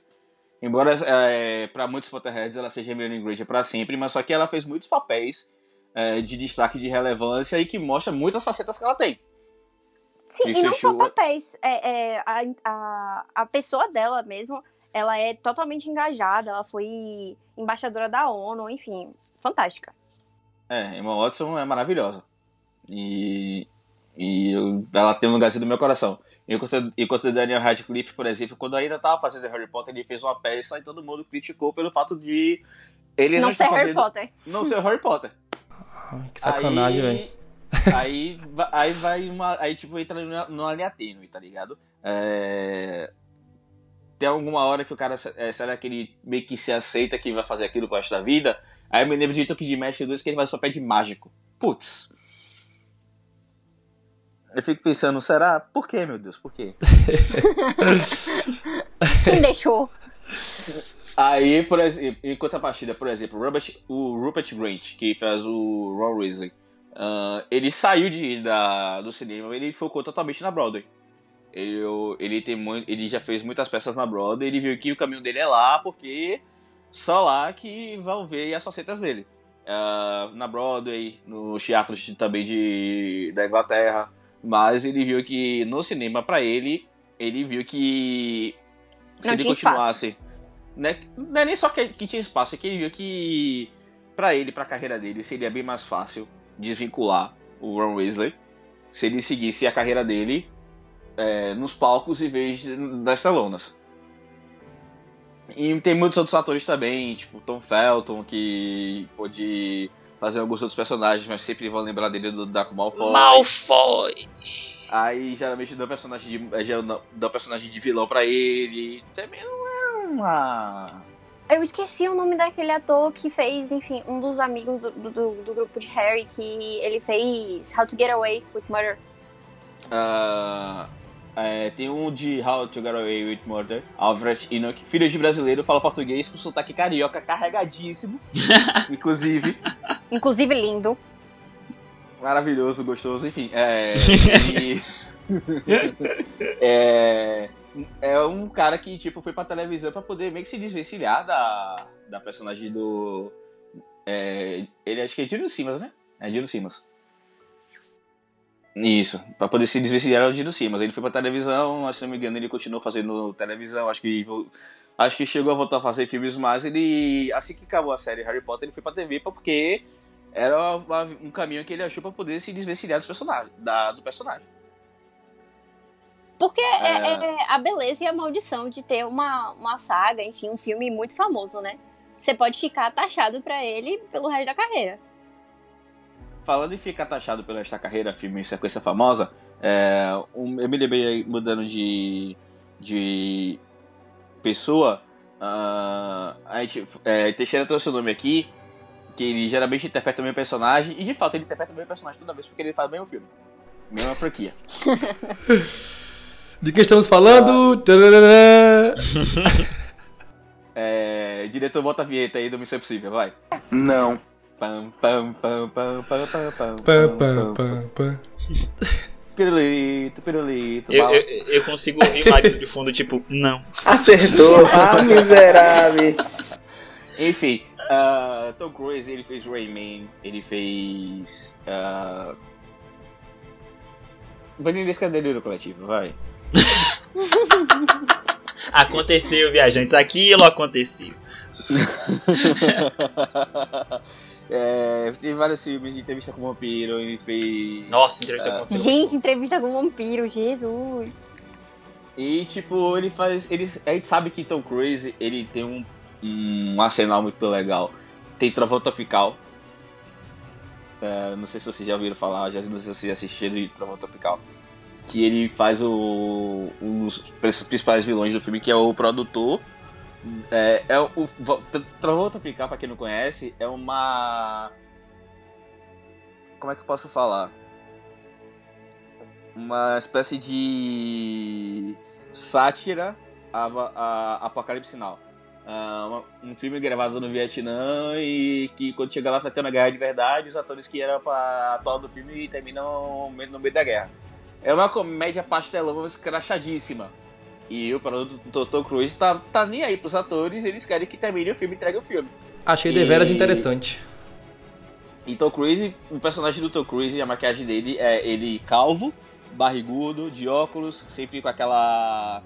Embora é, para muitos Potterheads ela seja Hermione Granger para sempre, mas só que ela fez muitos papéis é, de destaque de relevância e que mostra muitas facetas que ela tem. Sim, e não só Stewart- papéis. É, é, a, a, a pessoa dela mesmo, ela é totalmente engajada. Ela foi embaixadora da ONU, enfim, fantástica. É, Emma Watson é maravilhosa. E, e eu- ela tem um lugarzinho do meu coração. Enquanto, enquanto o Daniel Radcliffe, por exemplo, quando ainda tava fazendo Harry Potter, ele fez uma peça e todo mundo criticou pelo fato de ele não, não ser Harry fazendo- Potter. Não ser Harry Potter. Ai, que sacanagem, aí, velho. Aí, aí vai uma. Aí, tipo, entra numa- numa linha tênue, tá ligado? É, Tem alguma hora que o cara. É, será que ele meio que se aceita que vai fazer aquilo com o resto da vida? Aí eu me lembro de de Mestre 2 que ele faz o papel de mágico. Putz. Eu fico pensando, será? Por quê, meu Deus? Por quê? Quem deixou? Aí, por exemplo, em contrapartida, por exemplo, o Robert, o Rupert Grant, que faz o Ron Weasley, ah, ele saiu de, da, do cinema ele focou totalmente na Broadway. Ele, ele, tem muito, ele já fez muitas peças na Broadway, ele viu que o caminho dele é lá, porque só lá que vão ver as facetas dele. Ah, na Broadway, nos teatros também de, da Inglaterra, mas ele viu que no cinema, pra ele, ele viu que se Não ele continuasse né? Não é nem só que, que tinha espaço, é que ele viu que pra ele, pra carreira dele, seria bem mais fácil desvincular o Ron Weasley se ele seguisse a carreira dele é, nos palcos em vez das telonas. E tem muitos outros atores também, tipo Tom Felton, que pôde fazer alguns outros personagens, mas sempre vão lembrar dele do Draco Malfoy. Malfoy. Aí geralmente dão personagem de, é, geral- dão personagem de vilão pra ele. Também não é uma. Eu esqueci o nome daquele ator que fez, enfim, um dos amigos do, do, do grupo de Harry, que ele fez How to Get Away with Murder. Ah, É, tem um de How to Get Away with Murder, Alfred Enoch, filho de brasileiro, fala português com sotaque carioca carregadíssimo, inclusive. Inclusive lindo. Maravilhoso, gostoso, enfim. É, e- é, é um cara que tipo foi pra televisão pra poder meio que se desvencilhar da, da personagem do. é, ele acho que é Dino Simas, né? É Dino Simas. Isso, pra poder se desvencilhar do Dino Simas. Ele foi pra televisão, mas, se não me engano, ele continuou fazendo televisão. Acho que acho que chegou a voltar a fazer filmes mais. Ele assim que acabou a série Harry Potter, ele foi pra TV porque era uma- um caminho que ele achou pra poder se desvencilhar dos personagens, da, do personagem. Porque é, É. é a beleza e a maldição de ter uma, uma saga, enfim, um filme muito famoso, né? Você pode ficar taxado pra ele pelo resto da carreira. Falando em ficar taxado pela esta carreira, filme em sequência famosa, é, um- eu me lembrei aí, mudando de, de pessoa. ah, a gente, é, Teixeira trouxe o nome aqui, que ele geralmente interpreta o mesmo personagem, e de fato ele interpreta o mesmo personagem toda vez porque ele faz o mesmo filme. Mesma franquia. De quem estamos falando? É, diretor, bota a vinheta aí do Missão Impossível, vai. Não. Pam, pam, pam, pam, pam, pam, pam, Pam, pam, pam, pam. pam, pam. Pirulito, pirulito, Eu, eu, eu consigo ouvir lá de fundo, tipo, não. Acertou. ah, miserável. Enfim, ah, Tom Cruise, ele fez Rayman, ele fez. Uh, Vanilla Escandelho Coletivo, vai. Aconteceu, viajantes. Aquilo aconteceu. é, tem vários filmes de entrevista com o vampiro, ele fez. Nossa, entrevista É. com o Gente, entrevista com um vampiro, Jesus. E tipo, ele faz. Ele, a gente sabe que Tom Cruise ele tem um, um arsenal muito legal. Tem Trovão Tropical. É, não sei se vocês já ouviram falar, já não sei se vocês já assistiram de Trovão Tropical. Que ele faz o, um dos principais vilões do filme, que é o produtor. É, é o, Trovão Tropical, pra quem não conhece, é uma. Como é que eu posso falar? uma espécie de sátira a, a Apocalipse Now. Uma- um filme gravado no Vietnã e que quando chega lá tá tendo a guerra de verdade, os atores que eram pra atuar no filme terminam no meio da guerra. É uma comédia pastelão escrachadíssima. E o produtor Tom Cruise tá, tá nem aí pros atores, eles querem que termine o filme e entregue o filme. Achei deveras E- interessante. E Tom Cruise, o personagem do Tom Cruise, a maquiagem dele é ele calvo, barrigudo, de óculos, sempre com aquela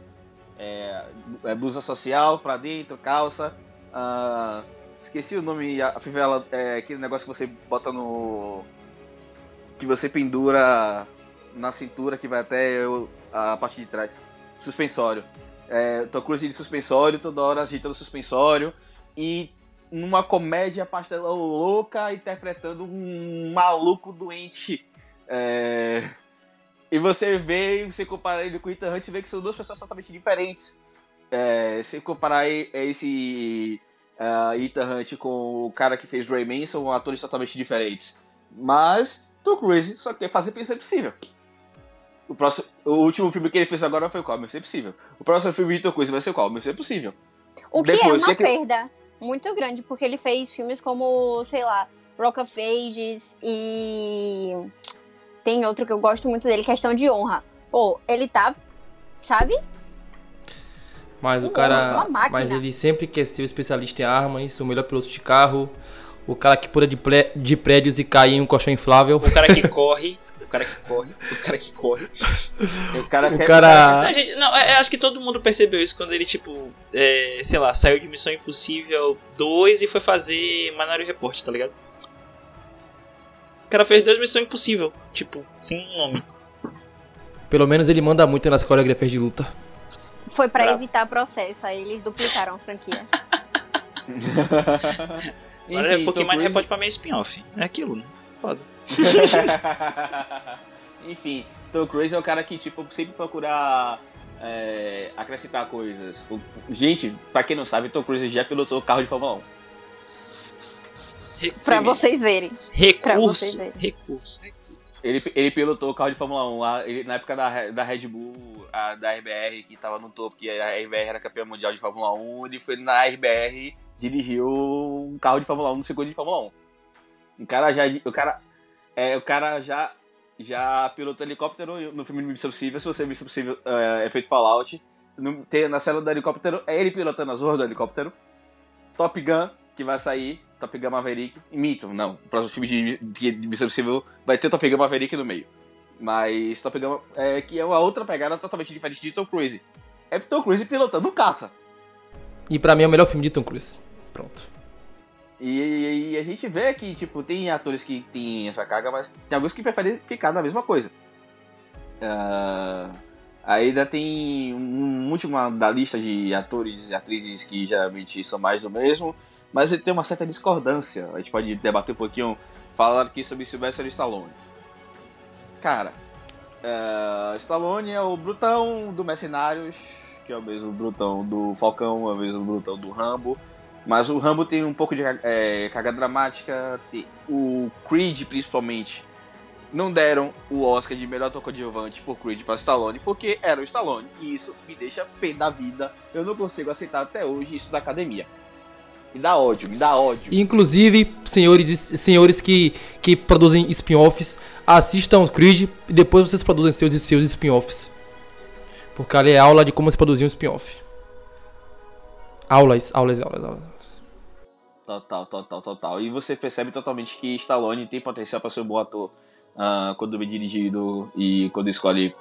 é, é, blusa social pra dentro, calça. ah, esqueci o nome, a fivela, é aquele negócio que você bota no. que você pendura na cintura que vai até o- a parte de trás. Suspensório. É, Tom Cruise de suspensório, toda hora agitando o suspensório. E numa comédia pastelão louca, interpretando um maluco doente. É, E você vê, você compara ele com o Ethan Hunt, vê que são duas pessoas totalmente diferentes. É, se comparar e- esse uh, Ethan Hunt com o cara que fez Rayman, são atores totalmente diferentes. Mas Tom Cruise só quer fazer Missão Impossível. O, próximo, o último filme que ele fez agora foi qual? Missão Impossível. O próximo filme de Tom Cruise vai ser qual? Missão Impossível. O que é Depois, uma que que- perda muito grande, porque ele fez filmes como, sei lá, Rock of Ages e. Tem outro que eu gosto muito dele, Questão de Honra. Pô, ele tá, sabe? Mas o Ele é cara. Mas ele sempre quer ser o especialista em armas, o melhor piloto de carro, o cara que pula de, plé- de prédios e cai em um colchão inflável. O cara que corre. O cara que corre. O cara que corre. O cara O quer- cara- Não, gente, não, é- acho que todo mundo percebeu isso quando ele, tipo, é, sei lá, saiu de Missão Impossível 2 e foi fazer Minority Report, tá ligado? O cara fez dois Missão Impossível, tipo, sem nome. Pelo menos ele manda muito nas coreografias de luta. Foi pra Bravo. evitar processo, aí eles duplicaram a franquia. Agora é um pouquinho Tom mais Report pra meio spin-off. É aquilo, né? Foda. Enfim, Tom Cruise é o cara que, tipo, sempre procura é, acrescentar coisas. O- gente, pra quem não sabe, Tom Cruise já pilotou carro de Fórmula 1. Re- pra vocês verem. pra Recurso. vocês verem. Recurso. Ele, ele pilotou o carro de Fórmula 1 lá, ele- na época da, da Red Bull, a, da RBR, que tava no topo, que a RBR era campeã mundial de Fórmula 1, ele foi na RBR, dirigiu um carro de Fórmula 1 no circuito de Fórmula 1. O cara já. O cara, é, o cara já, já pilotou helicóptero no filme Missão Impossível. Se você Missão Impossível é, efeito Fallout, no, tem, na cela do helicóptero, é ele pilotando as ruas do helicóptero. Top Gun, que vai sair, Top Gun Maverick. Mito, não. O próximo filme de, de, de Missão Impossível vai ter Top Gun Maverick no meio. Mas Top Gun é que é uma outra pegada totalmente diferente de Tom Cruise. É Tom Cruise pilotando um caça. E pra mim é o melhor filme de Tom Cruise. Pronto. E, e a gente vê que, tipo, tem atores que tem essa carga, mas tem alguns que preferem ficar na mesma coisa. Ah, ainda tem um último da lista de atores e atrizes que geralmente são mais do mesmo, mas ele tem uma certa discordância. A gente pode debater um pouquinho, falar aqui sobre Sylvester Stallone. Cara, ah, Stallone é o brutão do Mercenários, que é o mesmo brutão do Falcão, é o mesmo brutão do Rambo. Mas o Rambo tem um pouco de é, carga dramática. O Creed, principalmente, não deram o Oscar de melhor coadjuvante por Creed para Stallone, porque era o Stallone. E isso me deixa pé da vida. Eu não consigo aceitar até hoje isso da academia. Me dá ódio, me dá ódio. Inclusive, senhores, senhores que, que produzem spin-offs, assistam Creed e depois vocês produzem seus e seus spin-offs. Porque ali é aula de como se produzir um spin-off. Aulas, aulas, aulas, aulas. Total, total, total. E você percebe totalmente que Stallone tem potencial para ser um bom ator ah, quando bem dirigido e quando escolhe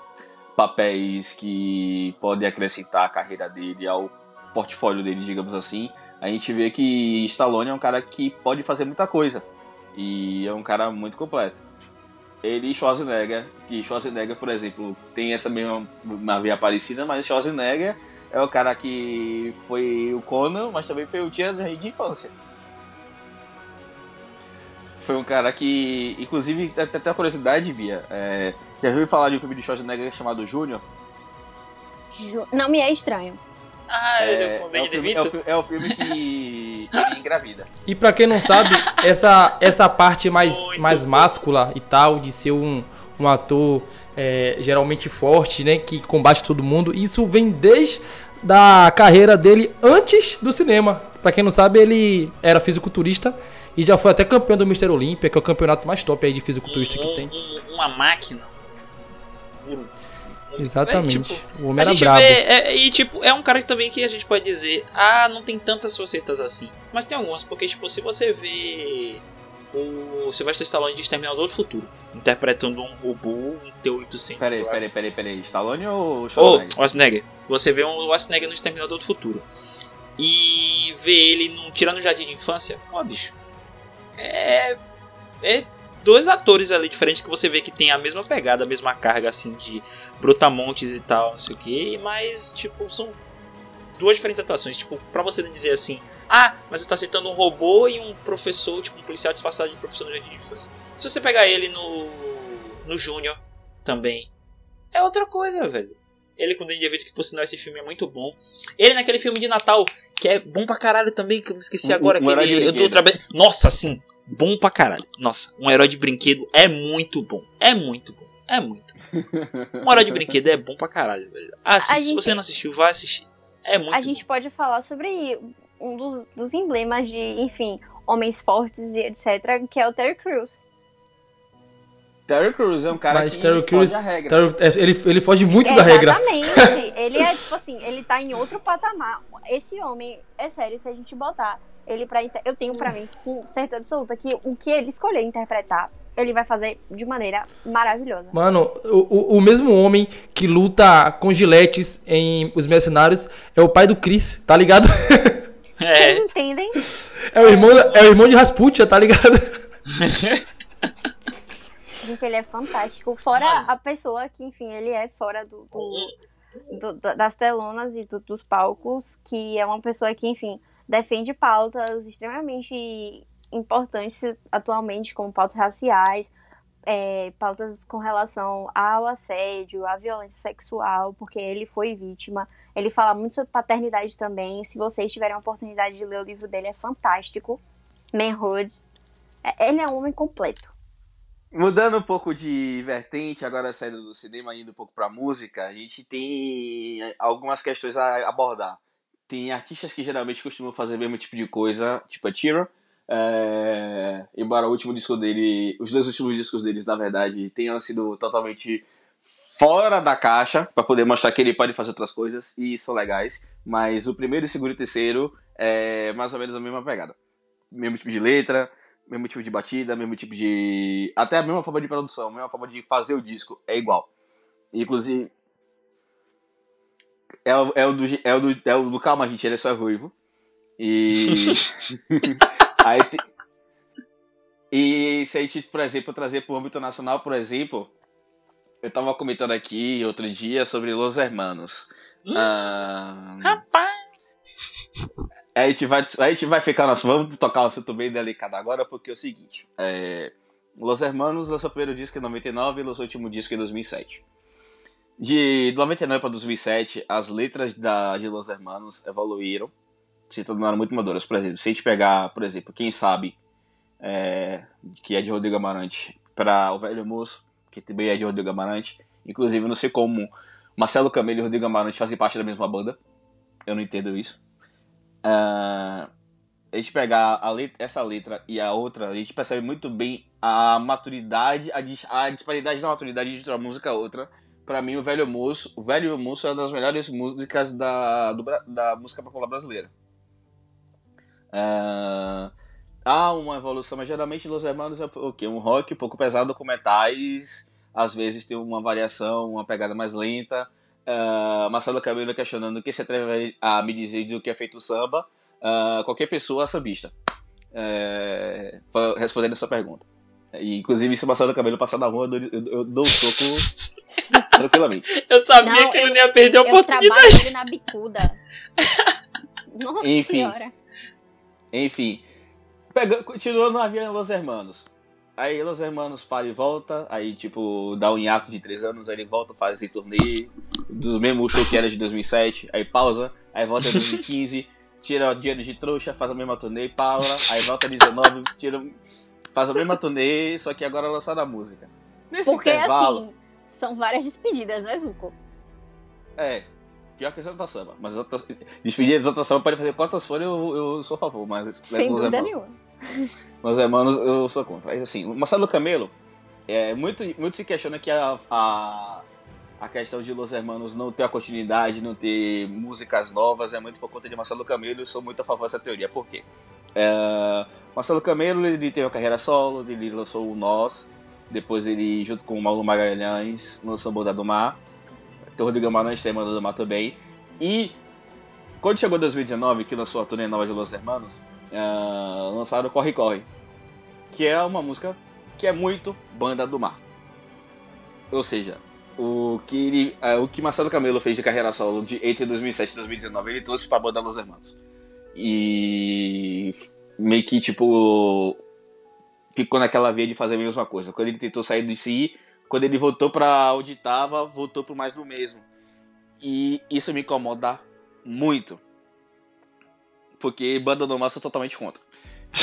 papéis que podem acrescentar a carreira dele ao portfólio dele, digamos assim. A gente vê que Stallone é um cara que pode fazer muita coisa e é um cara muito completo. Ele e Schwarzenegger, que Schwarzenegger, por exemplo, tem essa mesma uma parecida, mas Schwarzenegger é o cara que foi o Conan, mas também foi o tia de infância. Foi um cara que, inclusive, até até a curiosidade, Bia, é, já ouviu falar de um filme de Schwarzenegger chamado Júnior? Ju- Não me é estranho. Ah, é É, o é, filme, é, o, é o filme que ele engravida. E pra quem não sabe, essa, essa parte mais, Muito mais máscula e tal, de ser um, um ator é, geralmente forte, né? Que combate todo mundo, isso vem desde da carreira dele antes do cinema. Pra quem não sabe, ele era fisiculturista e já foi até campeão do Mr. Olímpia, que é o campeonato mais top aí de fisiculturista que tem. um- uma máquina. Exatamente. É, tipo, o homem era brabo. vê, é, e tipo, é um cara que também que a gente pode dizer, ah, não tem tantas facetas assim. Mas tem algumas, porque tipo, se você vê o Sylvester Stallone de Exterminador do Futuro, interpretando um robô, um T-800. Peraí, peraí, peraí, peraí. Stallone ou Schwarzenegger? Schwarzenegger. Você vê um Schwarzenegger no Exterminador do Futuro. E vê ele num Tirando Jardim de Infância. Ó, bicho. É. É dois atores ali diferentes que você vê que tem a mesma pegada, a mesma carga assim de brutamontes e tal, não sei o que. Mas, tipo, são duas diferentes atuações. Tipo, pra você não dizer assim. Ah, mas você tá citando um robô e um professor, tipo, um policial disfarçado de professor no Jardim de Infância. Se você pegar ele no. no Júnior também. É outra coisa, velho. Ele com o Danny DeVito, que por sinal esse filme é muito bom. Ele naquele filme de Natal, que é bom pra caralho também, que eu me esqueci Um- agora. um herói aquele, de eu tô trabalhando. Nossa, sim. Bom pra caralho. Nossa, um herói de brinquedo é muito bom. É muito bom. É muito. Um herói de brinquedo é bom pra caralho, velho. Assiste. A Se gente- você não assistiu, vai assistir. É muito a gente pode falar sobre um dos, dos emblemas de, enfim, homens fortes e etc., que é o Terry Crews. Terry Crews é um cara Mas que Terry foge Crews, a regra. Terry- é, ele, ele foge muito da regra. Exatamente. ele é, tipo assim, ele tá em outro patamar. Esse homem, é sério, se a gente botar ele pra... Eu tenho pra mim, com certeza absoluta, que o que ele escolher interpretar, ele vai fazer de maneira maravilhosa. Mano, o, o, o mesmo homem que luta com giletes em Os Mercenários é o pai do Chris, tá ligado? É. Vocês entendem? É o irmão, é o irmão de Rasputia, tá ligado? Gente, ele é fantástico. Fora Mano. a pessoa que, enfim, ele é fora do, do- do- da- das telonas e do- dos palcos, que é uma pessoa que, enfim, defende pautas extremamente importantes atualmente, como pautas raciais, é, pautas com relação ao assédio, à violência sexual, porque ele foi vítima. Ele fala muito sobre paternidade também. Se vocês tiverem a oportunidade de ler o livro dele, é fantástico. Manhood. É- Ele é um homem completo. Mudando um pouco de vertente, agora saindo do cinema, indo um pouco pra música, a gente tem algumas questões a abordar. Tem artistas que geralmente costumam fazer o mesmo tipo de coisa, tipo a Tira. É... Embora o último disco dele, os dois últimos discos deles, na verdade, tenham sido totalmente fora da caixa, para poder mostrar que ele pode fazer outras coisas, e são legais. Mas o primeiro, o segundo e o terceiro é mais ou menos a mesma pegada. Mesmo tipo de letra, mesmo tipo de batida, mesmo tipo de. Até a mesma forma de produção, a mesma forma de fazer o disco é igual. Inclusive. É o, é o, do, é o, do, é o do Calma, gente, ele é só ruivo. E. Aí te... E se a gente, por exemplo, trazer para o âmbito nacional, por exemplo, eu tava comentando aqui outro dia sobre Los Hermanos. Hum, Ah, Rapaz! a gente vai, a gente vai ficar, nossa, vamos tocar um assunto bem delicado agora, porque é o seguinte, é, Los Hermanos lançou o primeiro disco em 99 e lançou o último disco em 2007. De 99 para 2007, as letras da, de Los Hermanos evoluíram, se tornaram muito maduras. Por exemplo, se a gente pegar, por exemplo, quem sabe, é, que é de Rodrigo Amarante, para o Velho Moço, que também é de Rodrigo Amarante, inclusive não sei como Marcelo Camelo e Rodrigo Amarante fazem parte da mesma banda, eu não entendo isso. Ah, a gente pegar a letra- essa letra e a outra, a gente percebe muito bem a maturidade, a, dis- a disparidade da maturidade de uma música a outra. Pra mim, o Velho Moço, o Velho Moço é uma das melhores músicas da, do da música popular brasileira. Ah, há uma evolução, mas geralmente Los Hermanos é o quê? Um rock um pouco pesado com metais, às vezes tem uma variação, uma pegada mais lenta. Ah, Marcelo Cabelo questionando o que se atreve a me dizer do que é feito samba. Ah, qualquer pessoa é sambista. É, respondendo essa pergunta. E, inclusive, se o Marcelo Cabelo passar na rua, eu, dou- eu- eu dou um soco tranquilamente. Eu sabia Não, que ele eu- não ia perder a Eu oportunidade. trabalho ali na bicuda. Nossa Enfim. senhora. Enfim, pega, continuando no avião Los Hermanos. Aí Los Hermanos para e volta, aí tipo, dá um hiato de três anos, aí ele volta, faz esse turnê do mesmo show que era de 2007, aí pausa, aí volta em 2015, tira o dinheiro de trouxa, faz a mesma turnê, pausa, aí volta em 19, tira, faz a mesma turnê, só que agora lançada a música. Nesse Porque assim, são várias despedidas, né, Zuko? é, pior que Exalta Samba, mas Exalta- despedir de Exalta Samba pode fazer quantas forem, eu, eu sou a favor, mas Sem dúvida nenhuma. Meus irmãos, eu sou contra. Mas assim, o Marcelo Camelo, é, muito, muito se questiona que a, a, a questão de Los Hermanos não ter a continuidade, não ter músicas novas, é muito por conta de Marcelo Camelo e eu sou muito a favor dessa teoria. Por quê? É, Marcelo Camelo, ele teve uma carreira solo, ele lançou o Nós, depois ele, junto com o Mauro Magalhães, lançou Boda do Mar, o Rodrigo Amarante tem Boda do Mar também, e quando chegou 2019, que lançou a turnê nova de Los Hermanos, ah, lançaram Corre Corre, que é uma música que é muito banda do mar. Ou seja, o que, ele, ah, o que Marcelo Camelo fez de carreira solo de, entre 2007 e 2019, ele trouxe pra banda Los Hermanos. E meio que tipo ficou naquela via de fazer a mesma coisa. Quando ele tentou sair de si, quando ele voltou pra onde tava, voltou pro mais do mesmo. E isso me incomoda muito. Porque banda normal eu sou totalmente contra.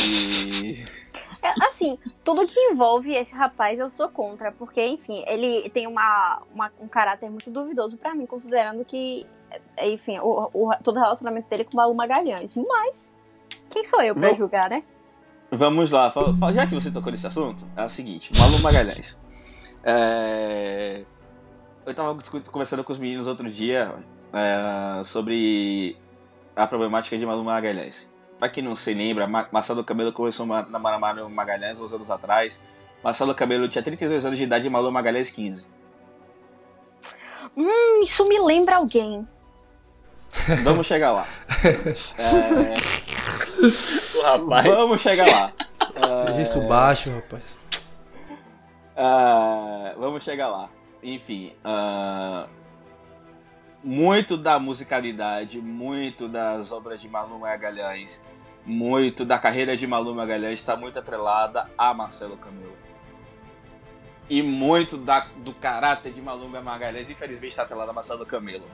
E. É, assim, tudo que envolve esse rapaz eu sou contra, porque, enfim, ele tem uma, uma- um caráter muito duvidoso pra mim, considerando que, enfim, o, o- todo o relacionamento dele com o Malu Magalhães. Mas, quem sou eu pra Não. julgar, né? Vamos lá, já que você tocou nesse assunto, é o seguinte, Malu Magalhães. É, Eu tava conversando com os meninos outro dia é, sobre a problemática de Malu Magalhães. Pra quem não se lembra, Ma- Marcelo Cabelo começou a namorar Malu Magalhães uns anos atrás. Marcelo Cabelo tinha 32 anos de idade e Malu Magalhães 15. Hum, isso me lembra alguém. Vamos chegar lá. É, O rapaz. vamos chegar lá. É, isso baixo, rapaz. Ah, vamos chegar lá. Enfim, ah, muito da musicalidade, muito das obras de Malu Magalhães, muito da carreira de Malu Magalhães está muito atrelada a Marcelo Camelo. E muito da- do caráter de Malu Magalhães, infelizmente, está atrelado a Marcelo Camelo.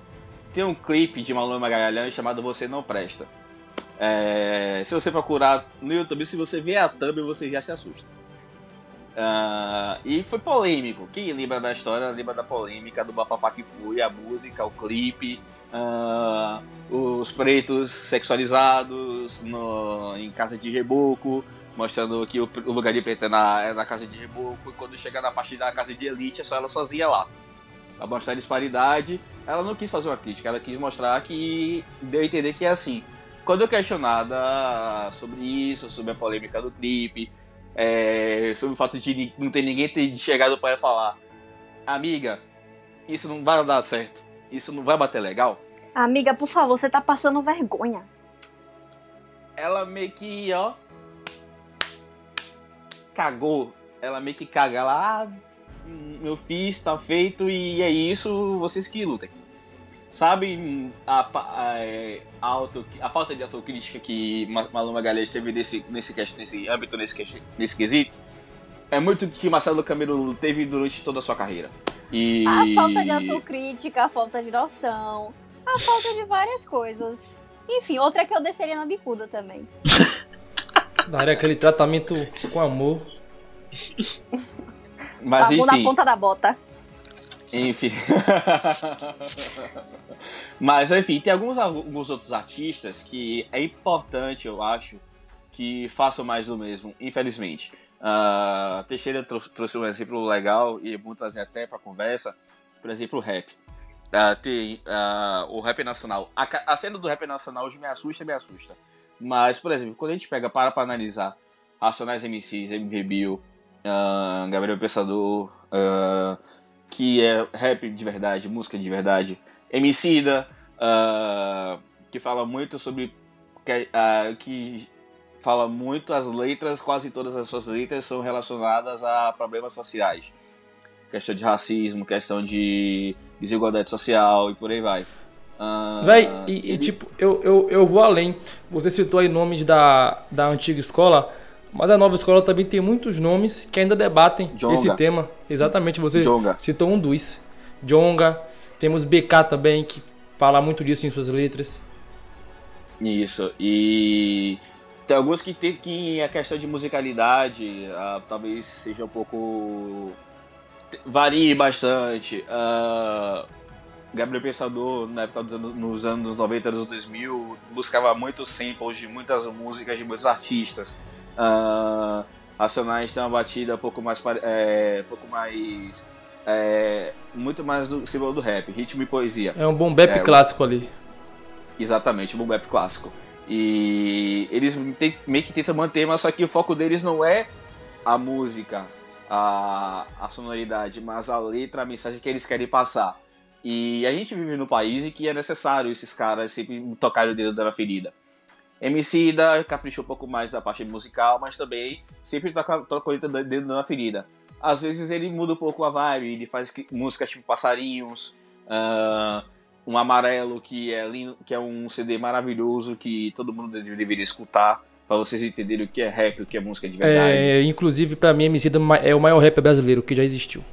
Tem um clipe de Malu Magalhães chamado Você Não Presta. É, se você procurar no YouTube, se você ver a thumb, você já se assusta. Ah, e foi polêmico. Quem lembra da história lembra da polêmica do Bafafá que foi, a música, o clipe, ah, os pretos sexualizados no- em casa de reboco, mostrando que o, o lugar de preto é na, é na casa de reboco, e quando chega na parte da casa de elite é só ela sozinha lá. Pra mostrar a disparidade, ela não quis fazer uma crítica, ela quis mostrar que deu a entender que é assim. Quando eu questionada sobre isso, sobre a polêmica do clipe, é, sobre o fato de não ter ninguém ter chegado para falar, amiga, isso não vai dar certo, isso não vai bater legal. Amiga, por favor, você tá passando vergonha. Ela meio que, ó, cagou. Ela meio que caga lá, ah, eu fiz, tá feito e é isso, vocês que lutem. Sabe a, a, é, a, auto, a falta de autocrítica que Ma- Maluma Galés teve nesse, nesse, nesse âmbito, nesse, nesse quesito? É muito o que Marcelo Camelo teve durante toda a sua carreira. E... A falta de autocrítica, a falta de noção, a falta de várias coisas. Enfim, outra que eu desceria na bicuda também. Daria aquele tratamento com amor. Mas a mão na enfim, ponta da bota. Enfim. Mas enfim, tem alguns, alguns outros artistas que é importante, eu acho, que façam mais do mesmo, infelizmente. Ah, Teixeira trou- trouxe um exemplo legal e vou trazer até para conversa, por exemplo, o rap. Ah, tem ah, o rap nacional. A, a cena do rap nacional hoje me assusta, me assusta. Mas, por exemplo, quando a gente pega para para analisar Racionais MCs, MV Bill, ah, Gabriel Pensador, que é rap de verdade, música de verdade, Emicida, ah, que fala muito sobre que, ah, que fala muito as letras, quase todas as suas letras são relacionadas a problemas sociais. Questão de racismo, questão de desigualdade social e por aí vai. Ah, Véi, e, e, tipo, eu, eu, eu vou além. Você citou aí nomes da, da antiga escola, mas a nova escola também tem muitos nomes que ainda debatem Djonga. esse tema. Exatamente, você Djonga. citou um dos. Jonga, temos BK também, que fala muito disso em suas letras. Isso, e tem alguns que tem que a questão de musicalidade ah, talvez seja um pouco. varie bastante. Ah, Gabriel Pensador, na época dos anos, nos anos 90, anos 2000, buscava muitos samples de muitas músicas de muitos artistas. Ah, Racionais tem uma batida um pouco mais. É, um pouco mais. é, muito mais do símbolo do rap, ritmo e poesia. É um bom bap É, clássico ali. Exatamente, o boom bap clássico. E eles meio que tentam manter, mas só que o foco deles não é a música, a, a sonoridade, mas a letra, a mensagem que eles querem passar. E a gente vive no país em que é necessário esses caras sempre tocarem o dedo na ferida. MC da capricha um pouco mais da parte musical, mas também sempre toca, toca o dedo na ferida. Às vezes ele muda um pouco a vibe, ele faz músicas tipo Passarinhos, ah, um amarelo que é lindo, que é um CD maravilhoso que todo mundo deve- deveria escutar pra vocês entenderem o que é rap, o que é música de verdade. É, inclusive, pra mim, MC é o maior rap brasileiro que já existiu.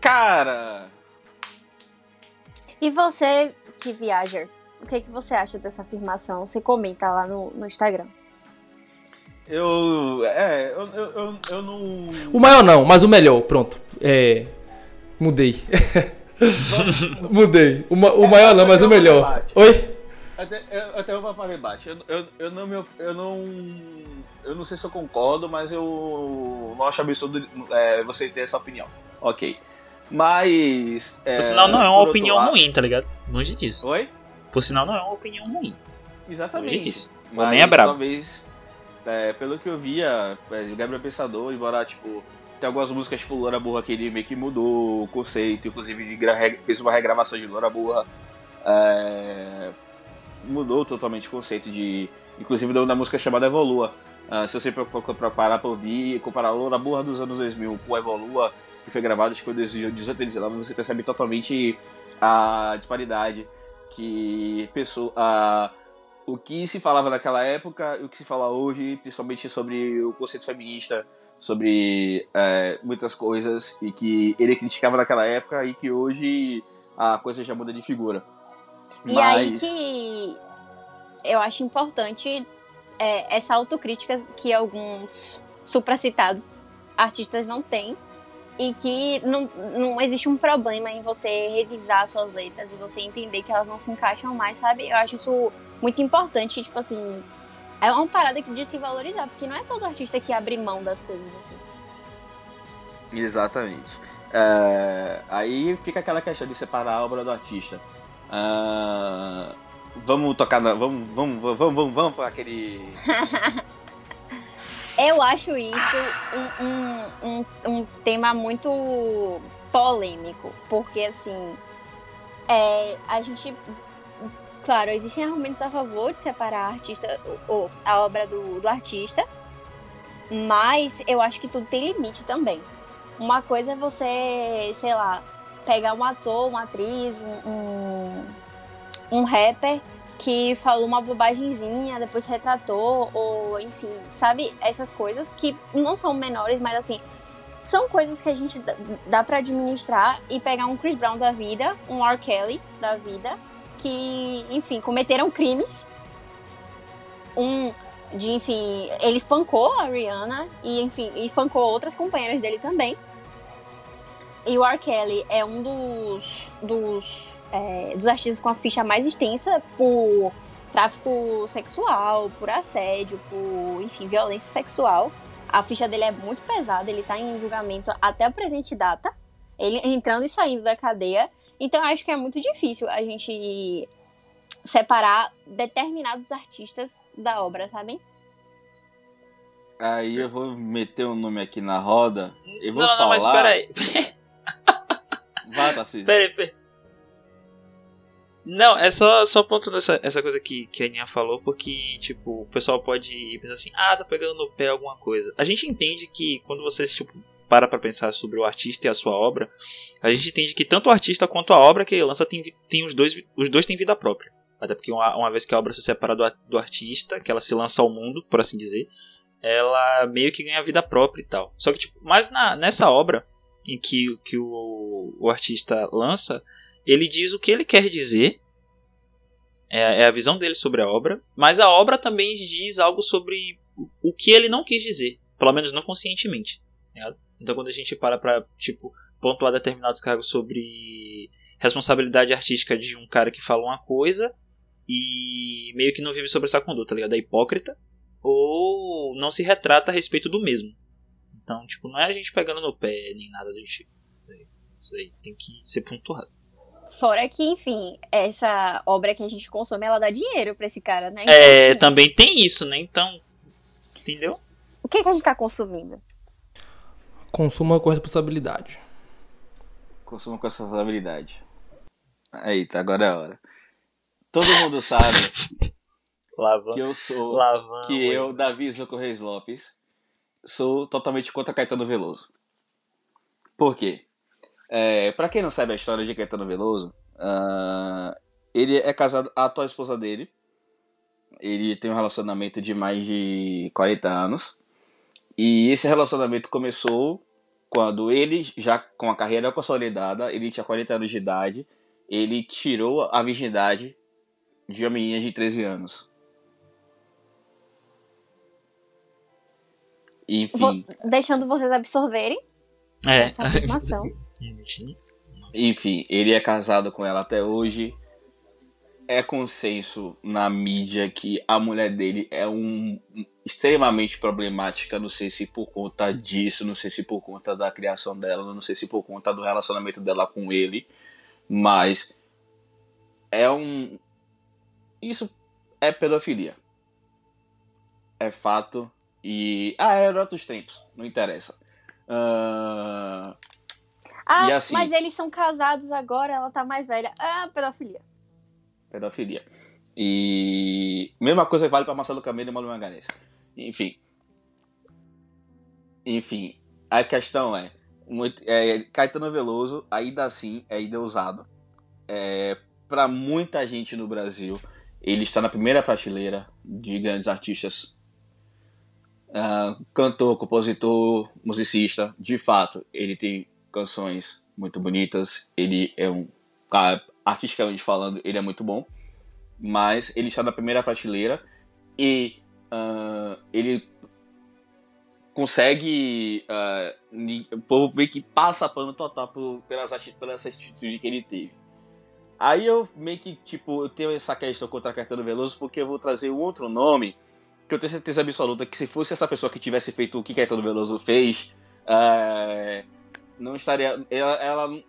Cara, E você que viaja, o que, que você acha dessa afirmação? Você comenta lá no, no Instagram. eu é, eu, eu, eu, eu não O maior não, mas o melhor, pronto. É. Mudei. Mudei. O, ma- o maior não, mas o melhor. Oi? Até, eu, até eu vou fazer debate. Eu, eu, eu, não, me- eu não. Eu não sei se eu concordo, mas eu não acho absurdo é, você ter essa opinião. Ok. Mas. É, Por sinal, não é uma opinião lado- ruim, tá ligado? Longe disso. Oi? Por sinal, não é uma opinião ruim. Exatamente. O Mas homem é brabo. talvez, é, pelo que eu via, é, o Gabriel Pensador, embora, tipo, tem algumas músicas, tipo, Loura Burra, que ele meio que mudou o conceito, inclusive fez uma regravação de Loura Burra, é, mudou totalmente o conceito de, inclusive da da música chamada Evolua. Ah, se você parar pra ouvir e comparar Loura Burra dos anos 2000 com Evolua, que foi gravado, acho que foi em 2018 e 2019, você percebe totalmente a disparidade que pessoa, a, o que se falava naquela época e o que se fala hoje, principalmente sobre o conceito feminista, sobre é, muitas coisas e que ele criticava naquela época e que hoje a coisa já muda de figura. E aí que eu acho importante é, essa autocrítica que alguns supracitados artistas não têm e que não, não existe um problema em você revisar suas letras e você entender que elas não se encaixam mais, sabe? Eu acho isso muito importante, tipo assim, é uma parada de se valorizar, porque não é todo artista que abre mão das coisas assim. Exatamente. É, aí fica aquela questão de separar a obra do artista. Ah, vamos tocar na. Vamos, vamos, vamos, vamos, vamos para aquele. Eu acho isso um, um, um, um tema muito polêmico, porque assim, é, a gente. Claro, existem argumentos a favor de separar a artista, ou a obra do, do artista, mas eu acho que tudo tem limite também. Uma coisa é você, sei lá, pegar um ator, uma atriz, um, um, um rapper que falou uma bobagemzinha, depois retratou, ou enfim, sabe? Essas coisas que não são menores, mas assim, são coisas que a gente dá, para administrar e pegar um Chris Brown da vida, um R. Kelly da vida, que, enfim, cometeram crimes. Um de, enfim, ele espancou a Rihanna e, enfim, espancou outras companheiras dele também. E o R. Kelly é um dos, dos é, dos artistas com a ficha mais extensa por tráfico sexual, por assédio, por, enfim, violência sexual. A ficha dele é muito pesada, ele tá em julgamento até a presente data, ele entrando e saindo da cadeia. Então eu acho que é muito difícil a gente separar determinados artistas da obra, sabe? Aí eu vou meter o um nome aqui na roda. Eu vou não, falar. não, mas peraí. Vai, Tarcísio. Peraí, peraí. Não, é só, só pontuando essa, essa coisa que, que a Aninha falou, porque, tipo, o pessoal pode pensar assim, ah, tá pegando no pé alguma coisa. A gente entende que quando você, tipo, para pra pensar sobre o artista e a sua obra, a gente entende que tanto o artista quanto a obra que ele lança tem, tem os dois, os dois têm vida própria. Até porque uma, uma vez que a obra se separa do, do artista, que ela se lança ao mundo, por assim dizer, ela meio que ganha vida própria e tal. Só que, tipo, mas na, nessa obra em que, que o, o artista lança, ele diz o que ele quer dizer, é, é, a visão dele sobre a obra, mas a obra também diz algo sobre o que ele não quis dizer, pelo menos não conscientemente. Tá então quando a gente para pra, tipo, pontuar determinados cargos sobre responsabilidade artística de um cara que fala uma coisa e meio que não vive sobre essa conduta, tá ligado? É hipócrita ou não se retrata a respeito do mesmo. Então, tipo, não é a gente pegando no pé nem nada do tipo. Isso aí, isso aí tem que ser pontuado. Fora que, enfim, essa obra que a gente consome, ela dá dinheiro pra esse cara, né? Então, é, assim, também tem isso, né? Então, entendeu? O que, que a gente tá consumindo? Consuma com responsabilidade. Consuma com responsabilidade. Eita, agora é a hora. Todo mundo sabe que eu sou. Que eu, Davi Zuco Reis Lopes, sou totalmente contra Caetano Veloso. Por quê? É, para quem não sabe a história de Caetano Veloso, uh, ele é casado, a atual esposa dele, ele tem um relacionamento de mais de 40 anos, e esse relacionamento começou quando ele, já com a carreira consolidada, ele tinha 40 anos de idade, ele tirou a virgindade de uma menina de 13 anos. Enfim. Vou deixando vocês absorverem É. essa afirmação. Enfim, ele é casado com ela até hoje. É consenso na mídia que a mulher dele é um extremamente problemática. Não sei se por conta disso, não sei se por conta da criação dela, não sei se por conta do relacionamento dela com ele, mas é um isso é pedofilia. É fato e ah, era outros tempos, não interessa. Ah, Ah, assim- mas eles são casados agora, ela tá mais velha. Ah, pedofilia. pedofilia. E mesma coisa vale para Marcelo Camelo e Malu Magalhães. Enfim. Enfim, a questão é, muito, é Caetano Veloso ainda assim é endeusado. É, para muita gente no Brasil, ele está na primeira prateleira de grandes artistas. Ah, cantor, compositor, musicista, de fato, ele tem canções muito bonitas. Ele é um artisticamente falando, ele é muito bom. Mas ele está na primeira prateleira e ah, ele consegue. ni- o povo meio que passa pano total por- pelas, pelas atitudes que ele teve. Aí eu meio que, tipo, eu tenho essa questão contra Caetano Veloso porque eu vou trazer um outro nome que eu tenho certeza absoluta que se fosse essa pessoa que tivesse feito o que Caetano Veloso fez, é, não estaria. Ela, ela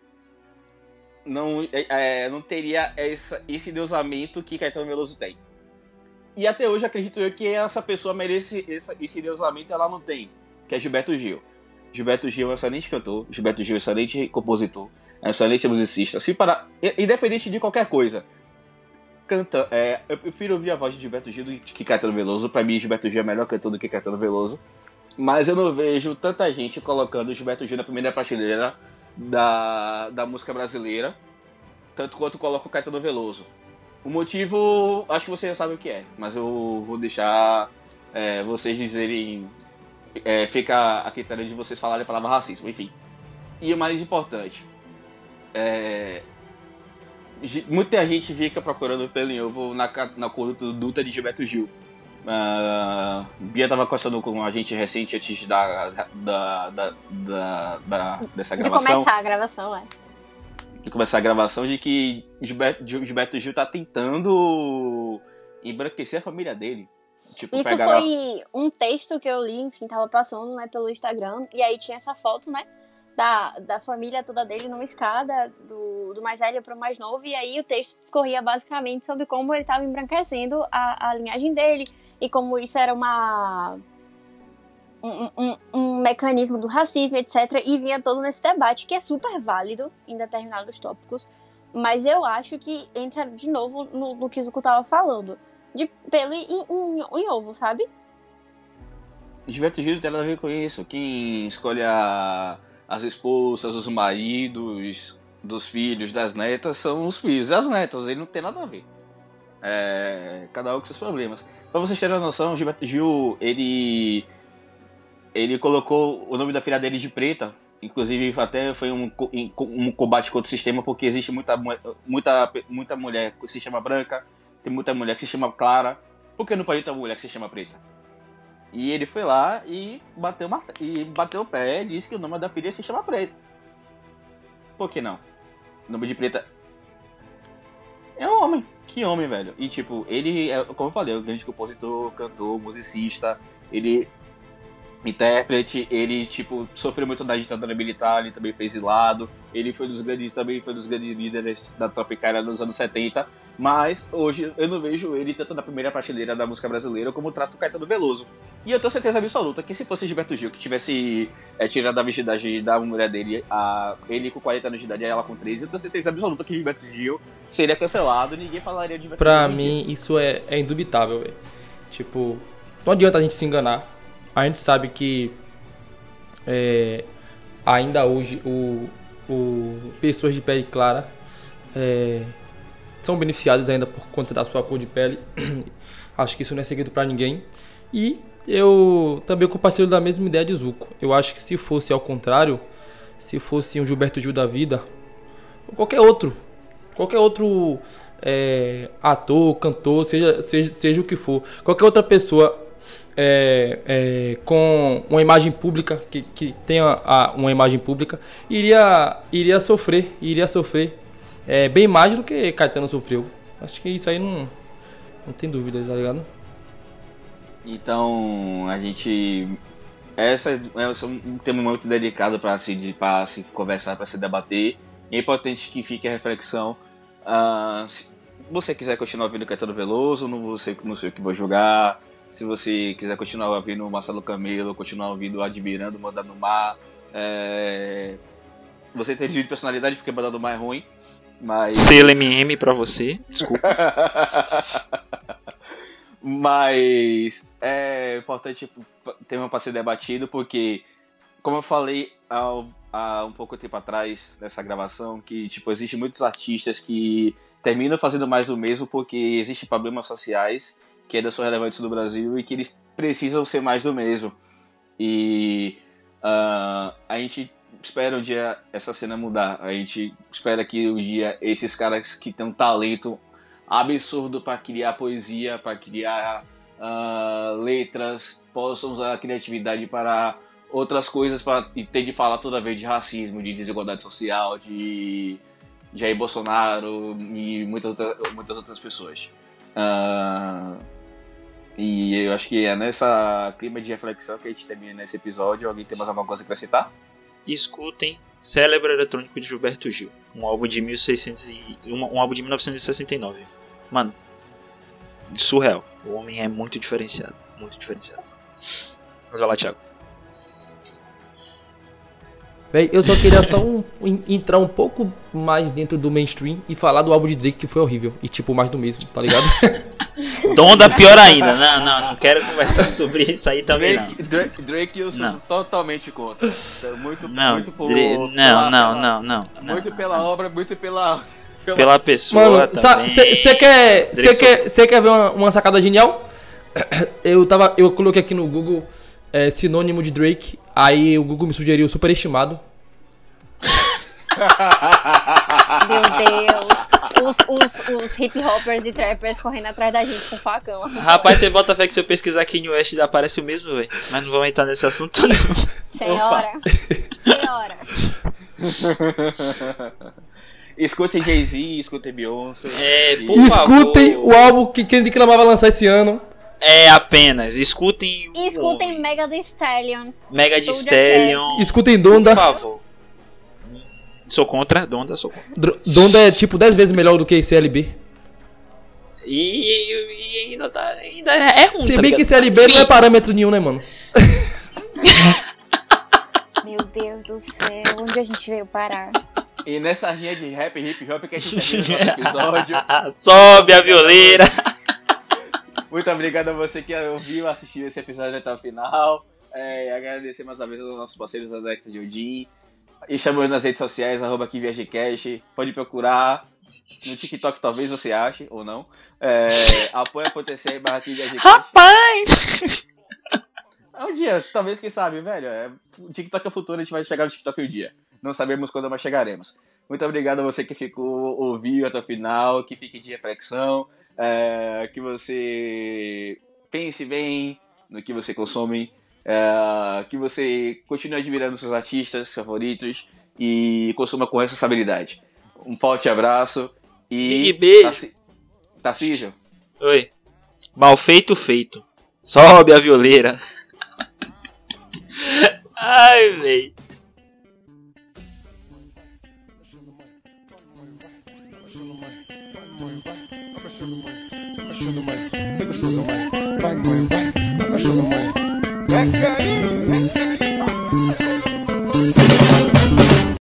não, é, é, não teria essa, esse deusamento que Caetano Veloso tem. E até hoje acredito eu que essa pessoa merece esse, esse deusamento ela não tem, que é Gilberto Gil. Gilberto Gil é um excelente cantor, Gilberto Gil é um excelente compositor, é um excelente musicista. Se parar, i- independente de qualquer coisa, canta, é, eu prefiro ouvir a voz de Gilberto Gil do que Caetano Veloso. Pra mim, Gilberto Gil é melhor cantor do que Caetano Veloso. Mas eu não vejo tanta gente colocando Gilberto Gil na primeira prateleira da, da música brasileira, tanto quanto coloca o Caetano Veloso. O motivo, acho que você já sabe o que é, mas eu vou deixar é, vocês dizerem. É, fica a critério de vocês falarem a palavra racismo, enfim. E o mais importante, é, muita gente fica procurando pelo em ovo na, na conduta de Gilberto Gil. Uh, Bia tava conversando com a gente recente antes da, da, da, da- da- dessa De gravação começar a gravação, é. de começar a gravação de que Gilberto, Gilberto Gil tá tentando embranquecer a família dele. Tipo, Isso pegar foi um texto que eu li, enfim, tava passando, né, pelo Instagram, e aí tinha essa foto, né, da, da família toda dele numa escada, do, do mais velho pro mais novo, e aí o texto discorria basicamente sobre como ele tava embranquecendo a, a linhagem dele, e como isso era uma... Um, um, um mecanismo do racismo, etc. E vinha todo nesse debate, que é super válido em determinados tópicos, mas eu acho que entra de novo no, no que o Zuko tava falando de pelo em, em, em ovo, sabe? Gilberto Gil tem nada a ver com isso. Quem escolhe a- as esposas, os maridos dos filhos, das netas, são os filhos e as netas. Ele não tem nada a ver. É, cada um com seus problemas. Pra vocês terem uma noção, Gilberto Gil, ele. Ele colocou o nome da filha dele de preta. Inclusive, até foi um, um combate contra o sistema, porque existe muita, mu- muita, muita mulher que se chama branca, tem muita mulher que se chama clara. Por que não pode ter uma mulher que se chama preta? E ele foi lá e bateu, e bateu o pé e disse que o nome da filha se chama Preta. Por que não? O nome de Preta é um homem. Que homem, velho. E tipo, ele, é, como eu falei, é um grande compositor, cantor, musicista. Ele intérprete, ele tipo sofreu muito da ditadura militar, ele também fez exilado. Ele foi dos grandes também foi dos grandes líderes da Tropicália nos anos 70. Mas hoje eu não vejo ele tanto na primeira prateleira da música brasileira como trato o Caetano Veloso. E eu tenho certeza absoluta que se fosse Gilberto Gil que tivesse é, tirado a virgindade da mulher dele, a, ele com 40 anos de idade e ela com 13, eu tenho certeza absoluta que Gilberto Gil seria cancelado e ninguém falaria de Gilberto Pra Gil. dia. mim, isso é, é indubitável, velho. Tipo, não adianta a gente se enganar. A gente sabe que é, ainda hoje o, o pessoas de pele clara é, são beneficiadas ainda por conta da sua cor de pele. acho que isso não é segredo pra ninguém. E eu também compartilho da mesma ideia de Zuko. Eu acho que se fosse ao contrário, se fosse um Gilberto Gil da vida, ou qualquer outro, qualquer outro é, ator, cantor, seja, seja, seja o que for, qualquer outra pessoa é, é, com uma imagem pública, que, que tenha a- uma imagem pública, iria, iria sofrer, iria sofrer é, bem mais do que Caetano sofreu. Acho que isso aí não, não tem dúvidas, tá ligado? Então, a gente. Essa esse é um tema muito delicado para se, pra se conversar, para se debater. É importante que fique a reflexão. Ah, se você quiser continuar ouvindo Caetano Veloso, não, você, não sei o que vou julgar. Se você quiser continuar ouvindo Marcelo Camelo, continuar ouvindo Admirando Manda no Mar. É... Você tem de personalidade porque Manda no Mar é ruim. Mas. Selo MM pra você. Desculpa. Mas é importante tema para ser debatido porque, como eu falei há, há um pouco tempo atrás nessa gravação, que tipo existe muitos artistas que terminam fazendo mais do mesmo porque existem problemas sociais que ainda são relevantes no Brasil e que eles precisam ser mais do mesmo. E ah, a gente espera um dia essa cena mudar. A gente espera que um dia esses caras que têm um talento absurdo para criar poesia, para criar ah, letras, possam usar a criatividade para outras coisas, para e ter de falar toda vez de racismo, de desigualdade social, de Jair Bolsonaro e muitas outras, muitas outras pessoas. Ah, e eu acho que é nessa clima de reflexão que a gente termina esse episódio. Alguém tem mais alguma coisa para citar? Escutem Célebre Eletrônico de Gilberto Gil, um álbum de 1600 e, um, um álbum de 1969. Mano, surreal. O homem é muito diferenciado, muito diferenciado. Mas vai lá, Thiago. Véi, eu só queria só um- en- entrar um pouco mais dentro do mainstream e falar do álbum de Drake que foi horrível. E tipo, mais do mesmo, tá ligado? Donda pior ainda. Não, não, não quero conversar sobre isso aí também não. Drake, Drake, Drake eu sou Não. totalmente contra. Muito, Não, muito por, Dre- não, pela- não, não, não, não. Muito pela obra, muito pela. pela- Pela pessoa Mano, você quer, cê Drake quer, cê quer ver uma, uma sacada genial? Eu, tava, eu coloquei aqui no Google é, sinônimo de Drake, aí o Google me sugeriu superestimado. Meu Deus. Os, os, os hip hoppers e trappers correndo atrás da gente com facão. Rapaz, você bota fé que se eu pesquisar aqui no West aparece o mesmo, velho. Mas não vamos entrar nesse assunto, não. Senhora. Senhora. Escutem Jay-Z, escutem Beyoncé. É, por Escutem favor. o álbum que Kendrick Lamar vai lançar esse ano. É apenas. Escutem. o escutem. Mega The Stallion. Mega de Doja Stallion. Escutem Por Donda. favor. Sou contra, Donda, sou contra. Dr- Donda é tipo 10 vezes melhor do que CLB. E, e- e ainda, tá, ainda é ruim. Se tá bem que? CLB não é Enfim, parâmetro nenhum, né, mano? Meu Deus do céu, onde a gente veio parar? E nessa rinha de rap e hip hop que a gente termina o nosso episódio. Sobe a violeira. Muito obrigado a você que ouviu, assistiu esse episódio até o final. É, agradecer mais uma vez aos nossos parceiros da Decta de Odin. Estamos nas redes sociais, arroba aqui ViageCast. Pode procurar. No TikTok talvez você ache, ou não. É, apoia.se barra aqui ViageCast. Rapaz! É um dia, talvez quem sabe, velho. É, o TikTok é o futuro, a gente vai chegar no TikTok um dia. Não sabemos quando, mas chegaremos. Muito obrigado a você que ficou, ouviu até o final, que fique de reflexão, é, que você pense bem no que você consome, é, que você continue admirando seus artistas favoritos e consuma com responsabilidade. Um forte abraço e. E beijo. Tarcísio, Oi. Mal feito, feito. Sobe a violeira. Ai, véi. Vai cair, vai cair.